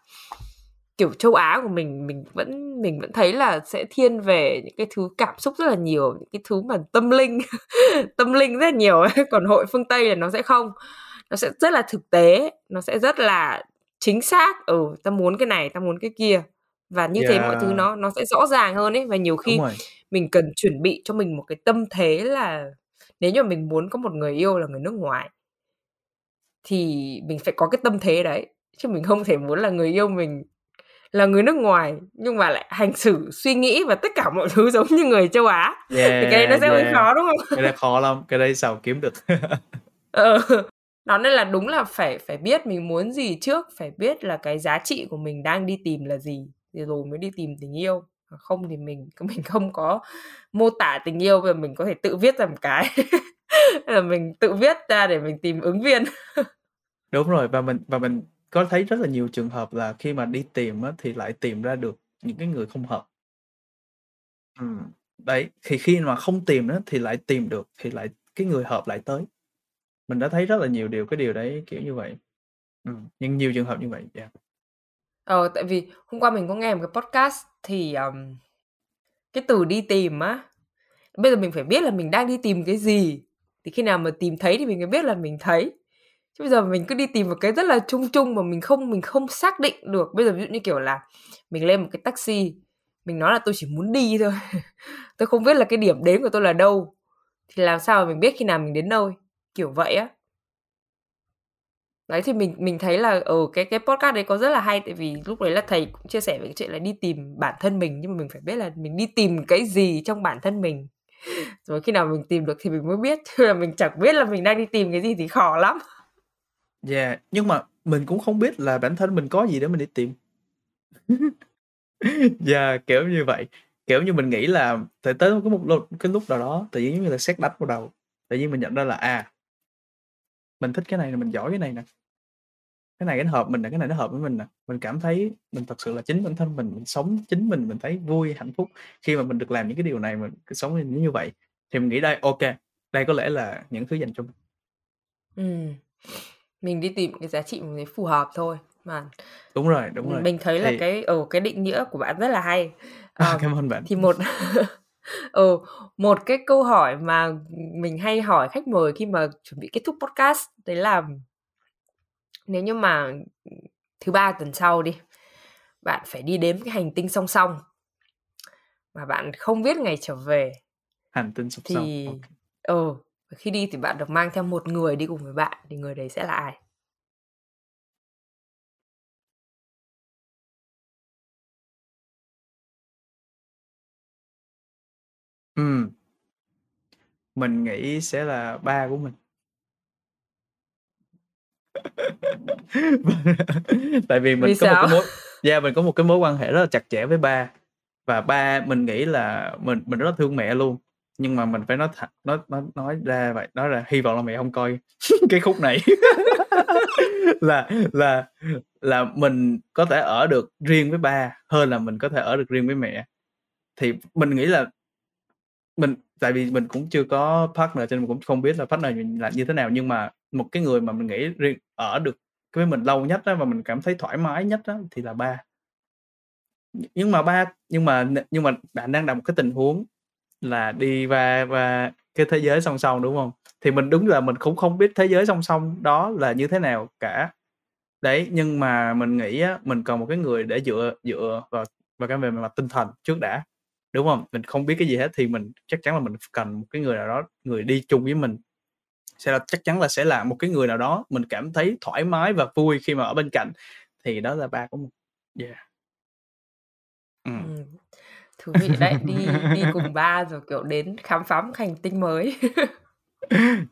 kiểu, châu Á của mình mình vẫn mình vẫn thấy là sẽ thiên về những cái thứ cảm xúc rất là nhiều, những cái thứ mà tâm linh [LAUGHS] tâm linh rất là nhiều ấy, [LAUGHS] còn hội phương Tây là nó sẽ không. Nó sẽ rất là thực tế, nó sẽ rất là chính xác. Ừ ta muốn cái này, ta muốn cái kia và như yeah. thế mọi thứ nó nó sẽ rõ ràng hơn ấy và nhiều khi mình cần chuẩn bị cho mình một cái tâm thế là nếu như mình muốn có một người yêu là người nước ngoài thì mình phải có cái tâm thế đấy chứ mình không thể muốn là người yêu mình là người nước ngoài nhưng mà lại hành xử suy nghĩ và tất cả mọi thứ [LAUGHS] giống như người châu Á yeah, thì cái đấy nó sẽ hơi yeah. khó đúng không? Cái đấy khó lắm, cái đấy sao kiếm được. ờ. [LAUGHS] Đó nên là đúng là phải phải biết mình muốn gì trước, phải biết là cái giá trị của mình đang đi tìm là gì thì rồi mới đi tìm tình yêu. Không thì mình [LAUGHS] mình không có mô tả tình yêu và mình có thể tự viết ra một cái [LAUGHS] là mình tự viết ra để mình tìm ứng viên. Đúng rồi và mình và mình có thấy rất là nhiều trường hợp là khi mà đi tìm á, thì lại tìm ra được những cái người không hợp. Ừm, đấy, thì khi mà không tìm á, thì lại tìm được, thì lại cái người hợp lại tới. Mình đã thấy rất là nhiều điều cái điều đấy kiểu như vậy. Ừm, nhưng nhiều trường hợp như vậy, yeah. Ờ, tại vì hôm qua mình có nghe một cái podcast thì, um, cái từ đi tìm á, bây giờ mình phải biết là mình đang đi tìm cái gì, thì khi nào mà tìm thấy thì mình mới biết là mình thấy. Chứ bây giờ mình cứ đi tìm một cái rất là chung chung mà mình không mình không xác định được. Bây giờ ví dụ như kiểu là mình lên một cái taxi, mình nói là tôi chỉ muốn đi thôi. [LAUGHS] tôi không biết là cái điểm đến của tôi là đâu. Thì làm sao mà mình biết khi nào mình đến nơi? Kiểu vậy á. Đấy thì mình mình thấy là ở ừ, cái cái podcast đấy có rất là hay tại vì lúc đấy là thầy cũng chia sẻ về cái chuyện là đi tìm bản thân mình nhưng mà mình phải biết là mình đi tìm cái gì trong bản thân mình. Rồi khi nào mình tìm được thì mình mới biết chứ là mình chẳng biết là mình đang đi tìm cái gì thì khó lắm. Yeah, nhưng mà mình cũng không biết là bản thân mình có gì để mình đi tìm. Yeah, [LAUGHS] kiểu như vậy. Kiểu như mình nghĩ là tới tới có một lúc cái lúc nào đó tự nhiên giống như là sét đánh vào đầu. Tự nhiên mình nhận ra là, à mình thích cái này nè, mình giỏi cái này nè. Cái này nó hợp mình nè, cái này nó hợp với mình nè. Mình cảm thấy mình thật sự là chính bản thân mình, mình sống chính mình, mình thấy vui, hạnh phúc khi mà mình được làm những cái điều này, mình cứ sống như vậy. Thì mình nghĩ đây, kê, đây có lẽ là những thứ dành cho mình. Ừm. Mình đi tìm cái giá trị mình phù hợp thôi. Mà Đúng rồi, đúng rồi. mình thấy là Thì cái ừ, cái định nghĩa của bạn rất là hay. À, Ờ, cảm ơn bạn. thì một [LAUGHS] ừ, một cái câu hỏi mà mình hay hỏi khách mời khi mà chuẩn bị kết thúc podcast đấy là nếu như mà, thứ Ba tuần sau đi, bạn phải đi đến cái hành tinh song song mà bạn không biết ngày trở về Hành tinh song thì ô kê. ừ, khi đi thì bạn được mang theo một người đi cùng với bạn, thì người đấy sẽ là ai? Ừm. Mình nghĩ sẽ là ba của mình. [LAUGHS] Tại vì mình Vì có một sao? cái mối yeah, mình có một cái mối quan hệ rất là chặt chẽ với ba. và ba mình nghĩ là mình mình rất thương mẹ luôn nhưng mà mình phải nói thật nói nói nói ra vậy đó là hy vọng là mẹ không coi [LAUGHS] cái khúc này [LAUGHS] là là là mình có thể ở được riêng với ba hơn là mình có thể ở được riêng với mẹ thì mình nghĩ là mình tại vì mình cũng chưa có partner cho nên mình cũng không biết là partner mình là như thế nào nhưng mà một cái người mà mình nghĩ riêng ở được với mình lâu nhất đó và mình cảm thấy thoải mái nhất đó thì là ba. Nhưng mà ba nhưng mà nhưng mà bạn đang đặt một cái tình huống là đi và và cái thế giới song song đúng không? Thì mình đúng là mình cũng không biết thế giới song song đó là như thế nào cả. Đấy nhưng mà mình nghĩ á, mình cần một cái người để dựa dựa vào vào cái về mặt tinh thần trước đã đúng không? Mình không biết cái gì hết thì mình chắc chắn là mình cần một cái người nào đó người đi chung với mình sẽ là chắc chắn là sẽ là một cái người nào đó mình cảm thấy thoải mái và vui khi mà ở bên cạnh. Thì đó là ba của mình. Yeah. Ừ. thú vị [LAUGHS] đấy đi đi cùng ba rồi kiểu đến khám phá một hành tinh mới. [LAUGHS]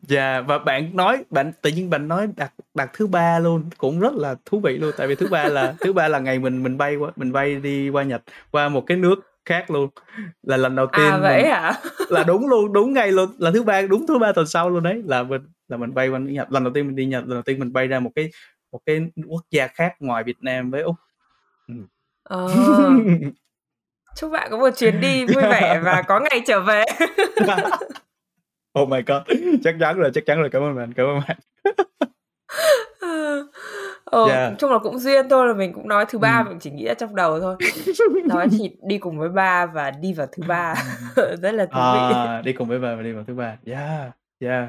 Dạ và bạn nói bạn tự nhiên bạn nói đặt đặt thứ ba luôn cũng rất là thú vị luôn. Tại vì thứ ba là thứ ba là ngày mình mình bay qua mình bay đi qua Nhật qua một cái nước khác luôn. Là lần đầu tiên à vậy mình, hả? [LAUGHS] Là đúng luôn đúng ngày luôn là thứ ba đúng thứ ba tuần sau luôn đấy là mình là mình bay qua Nhật. Lần đầu tiên mình đi Nhật lần đầu tiên mình bay ra một cái một cái quốc gia khác ngoài Việt Nam với úc. Ừ. ờ. [LAUGHS] chúc bạn có một chuyến đi vui vẻ và có ngày trở về. [LAUGHS] Oh my god chắc chắn rồi chắc chắn rồi. Cảm ơn bạn cảm ơn bạn ờ, yeah. chung là cũng duyên thôi là mình cũng nói thứ ba ừ. mình chỉ nghĩ ra trong đầu thôi [LAUGHS] nói thì đi cùng với ba và đi vào thứ ba [LAUGHS] rất là thú vị à, đi cùng với ba và đi vào thứ ba yeah yeah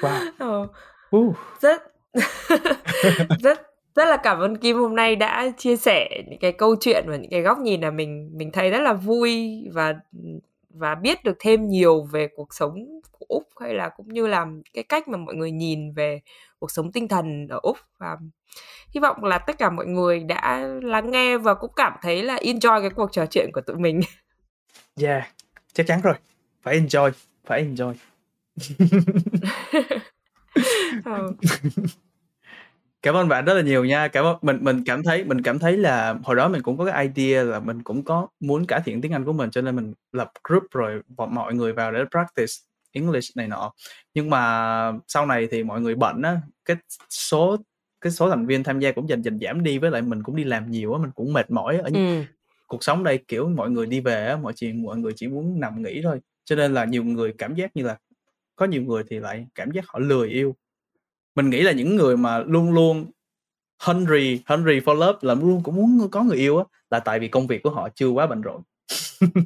wow ờ. uh. rất [LAUGHS] rất rất là cảm ơn Kim hôm nay đã chia sẻ những cái câu chuyện và những cái góc nhìn là mình mình thấy rất là vui và và biết được thêm nhiều về cuộc sống của úc hay là cũng như là cái cách mà mọi người nhìn về cuộc sống tinh thần ở úc. Và hy vọng là tất cả mọi người đã lắng nghe và cũng cảm thấy là enjoy cái cuộc trò chuyện của tụi mình. Yeah chắc chắn rồi. Phải enjoy phải enjoy. Ừ. [LAUGHS] [LAUGHS] Cảm ơn bạn rất là nhiều nha. Cảm ơn mình mình cảm thấy mình cảm thấy là hồi đó mình cũng có cái idea là mình cũng có muốn cải thiện tiếng Anh của mình cho nên mình lập group rồi bọn mọi người vào để practice English này nọ. Nhưng mà sau này thì mọi người bận á, cái số cái số thành viên tham gia cũng dần dần giảm đi với lại mình cũng đi làm nhiều á, mình cũng mệt mỏi ở ừ. cuộc sống đây kiểu mọi người đi về á, mọi chuyện mọi người chỉ muốn nằm nghỉ thôi. Cho nên là nhiều người cảm giác như là có nhiều người thì lại cảm giác họ lười yêu mình nghĩ là những người mà luôn luôn hungry hungry for love là luôn cũng muốn có người yêu á là tại vì công việc của họ chưa quá bận rộn. [LAUGHS]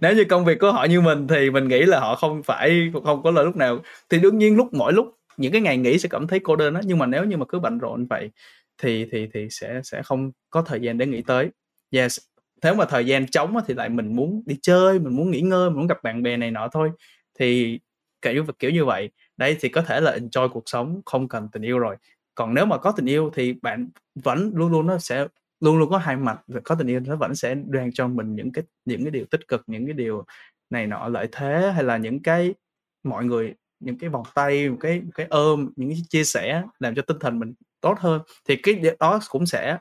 Nếu như công việc của họ như mình thì mình nghĩ là họ không phải không có lời lúc nào. Thì đương nhiên lúc mỗi lúc những cái ngày nghỉ sẽ cảm thấy cô đơn á nhưng mà nếu như mà cứ bận rộn vậy thì thì thì sẽ sẽ không có thời gian để nghĩ tới. Yes nếu mà thời gian trống thì lại mình muốn đi chơi mình muốn nghỉ ngơi mình muốn gặp bạn bè này nọ thôi. Thì kiểu kiểu như vậy đấy, thì có thể là enjoy cuộc sống, không cần tình yêu rồi. Còn nếu mà có tình yêu thì bạn vẫn luôn luôn nó sẽ, luôn luôn có hai mặt có tình yêu nó vẫn sẽ đem cho mình những cái những cái điều tích cực, những cái điều này nọ, lợi thế, hay là những cái, mọi người, những cái vòng tay, một cái một cái ôm, những cái chia sẻ làm cho tinh thần mình tốt hơn, thì cái đó cũng sẽ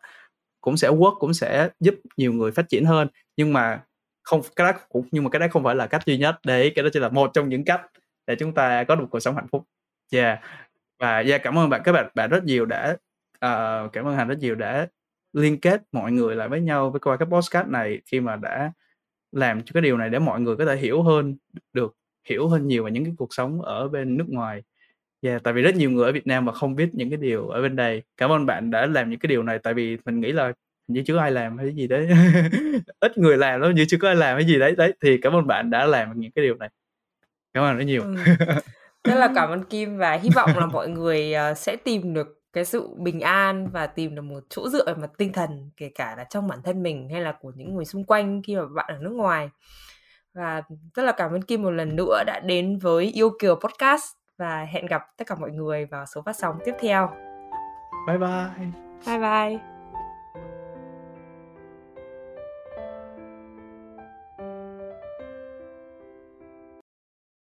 cũng sẽ work, cũng sẽ giúp nhiều người phát triển hơn. Nhưng mà không, cái đó cũng, nhưng mà cái đó không phải là cách duy nhất. Đấy, cái đó chỉ là một trong những cách để chúng ta có được cuộc sống hạnh phúc. Yeah. Và yeah cảm ơn bạn các bạn bạn rất nhiều đã uh, cảm ơn hành rất nhiều đã liên kết mọi người lại với nhau với qua cái podcast này khi mà đã làm cho cái điều này để mọi người có thể hiểu hơn được hiểu hơn nhiều về những cái cuộc sống ở bên nước ngoài. Yeah, tại vì rất nhiều người ở Việt Nam mà không biết những cái điều ở bên đây. Cảm ơn bạn đã làm những cái điều này tại vì mình nghĩ là như chưa ai làm hay gì đấy. [LAUGHS] Ít người làm lắm như chưa có ai làm hay gì đấy đấy thì cảm ơn bạn đã làm những cái điều này cảm ơn rất nhiều. Ừ. [LAUGHS] rất là cảm ơn Kim và hy vọng là mọi người ờ, sẽ tìm được cái sự bình an và tìm được một chỗ dựa về mặt tinh thần kể cả là trong bản thân mình hay là của những người xung quanh khi mà bạn ở nước ngoài. Và rất là cảm ơn Kim một lần nữa đã đến với yêu kiều podcast và hẹn gặp tất cả mọi người vào số phát sóng tiếp theo. Bye bye. Bye bye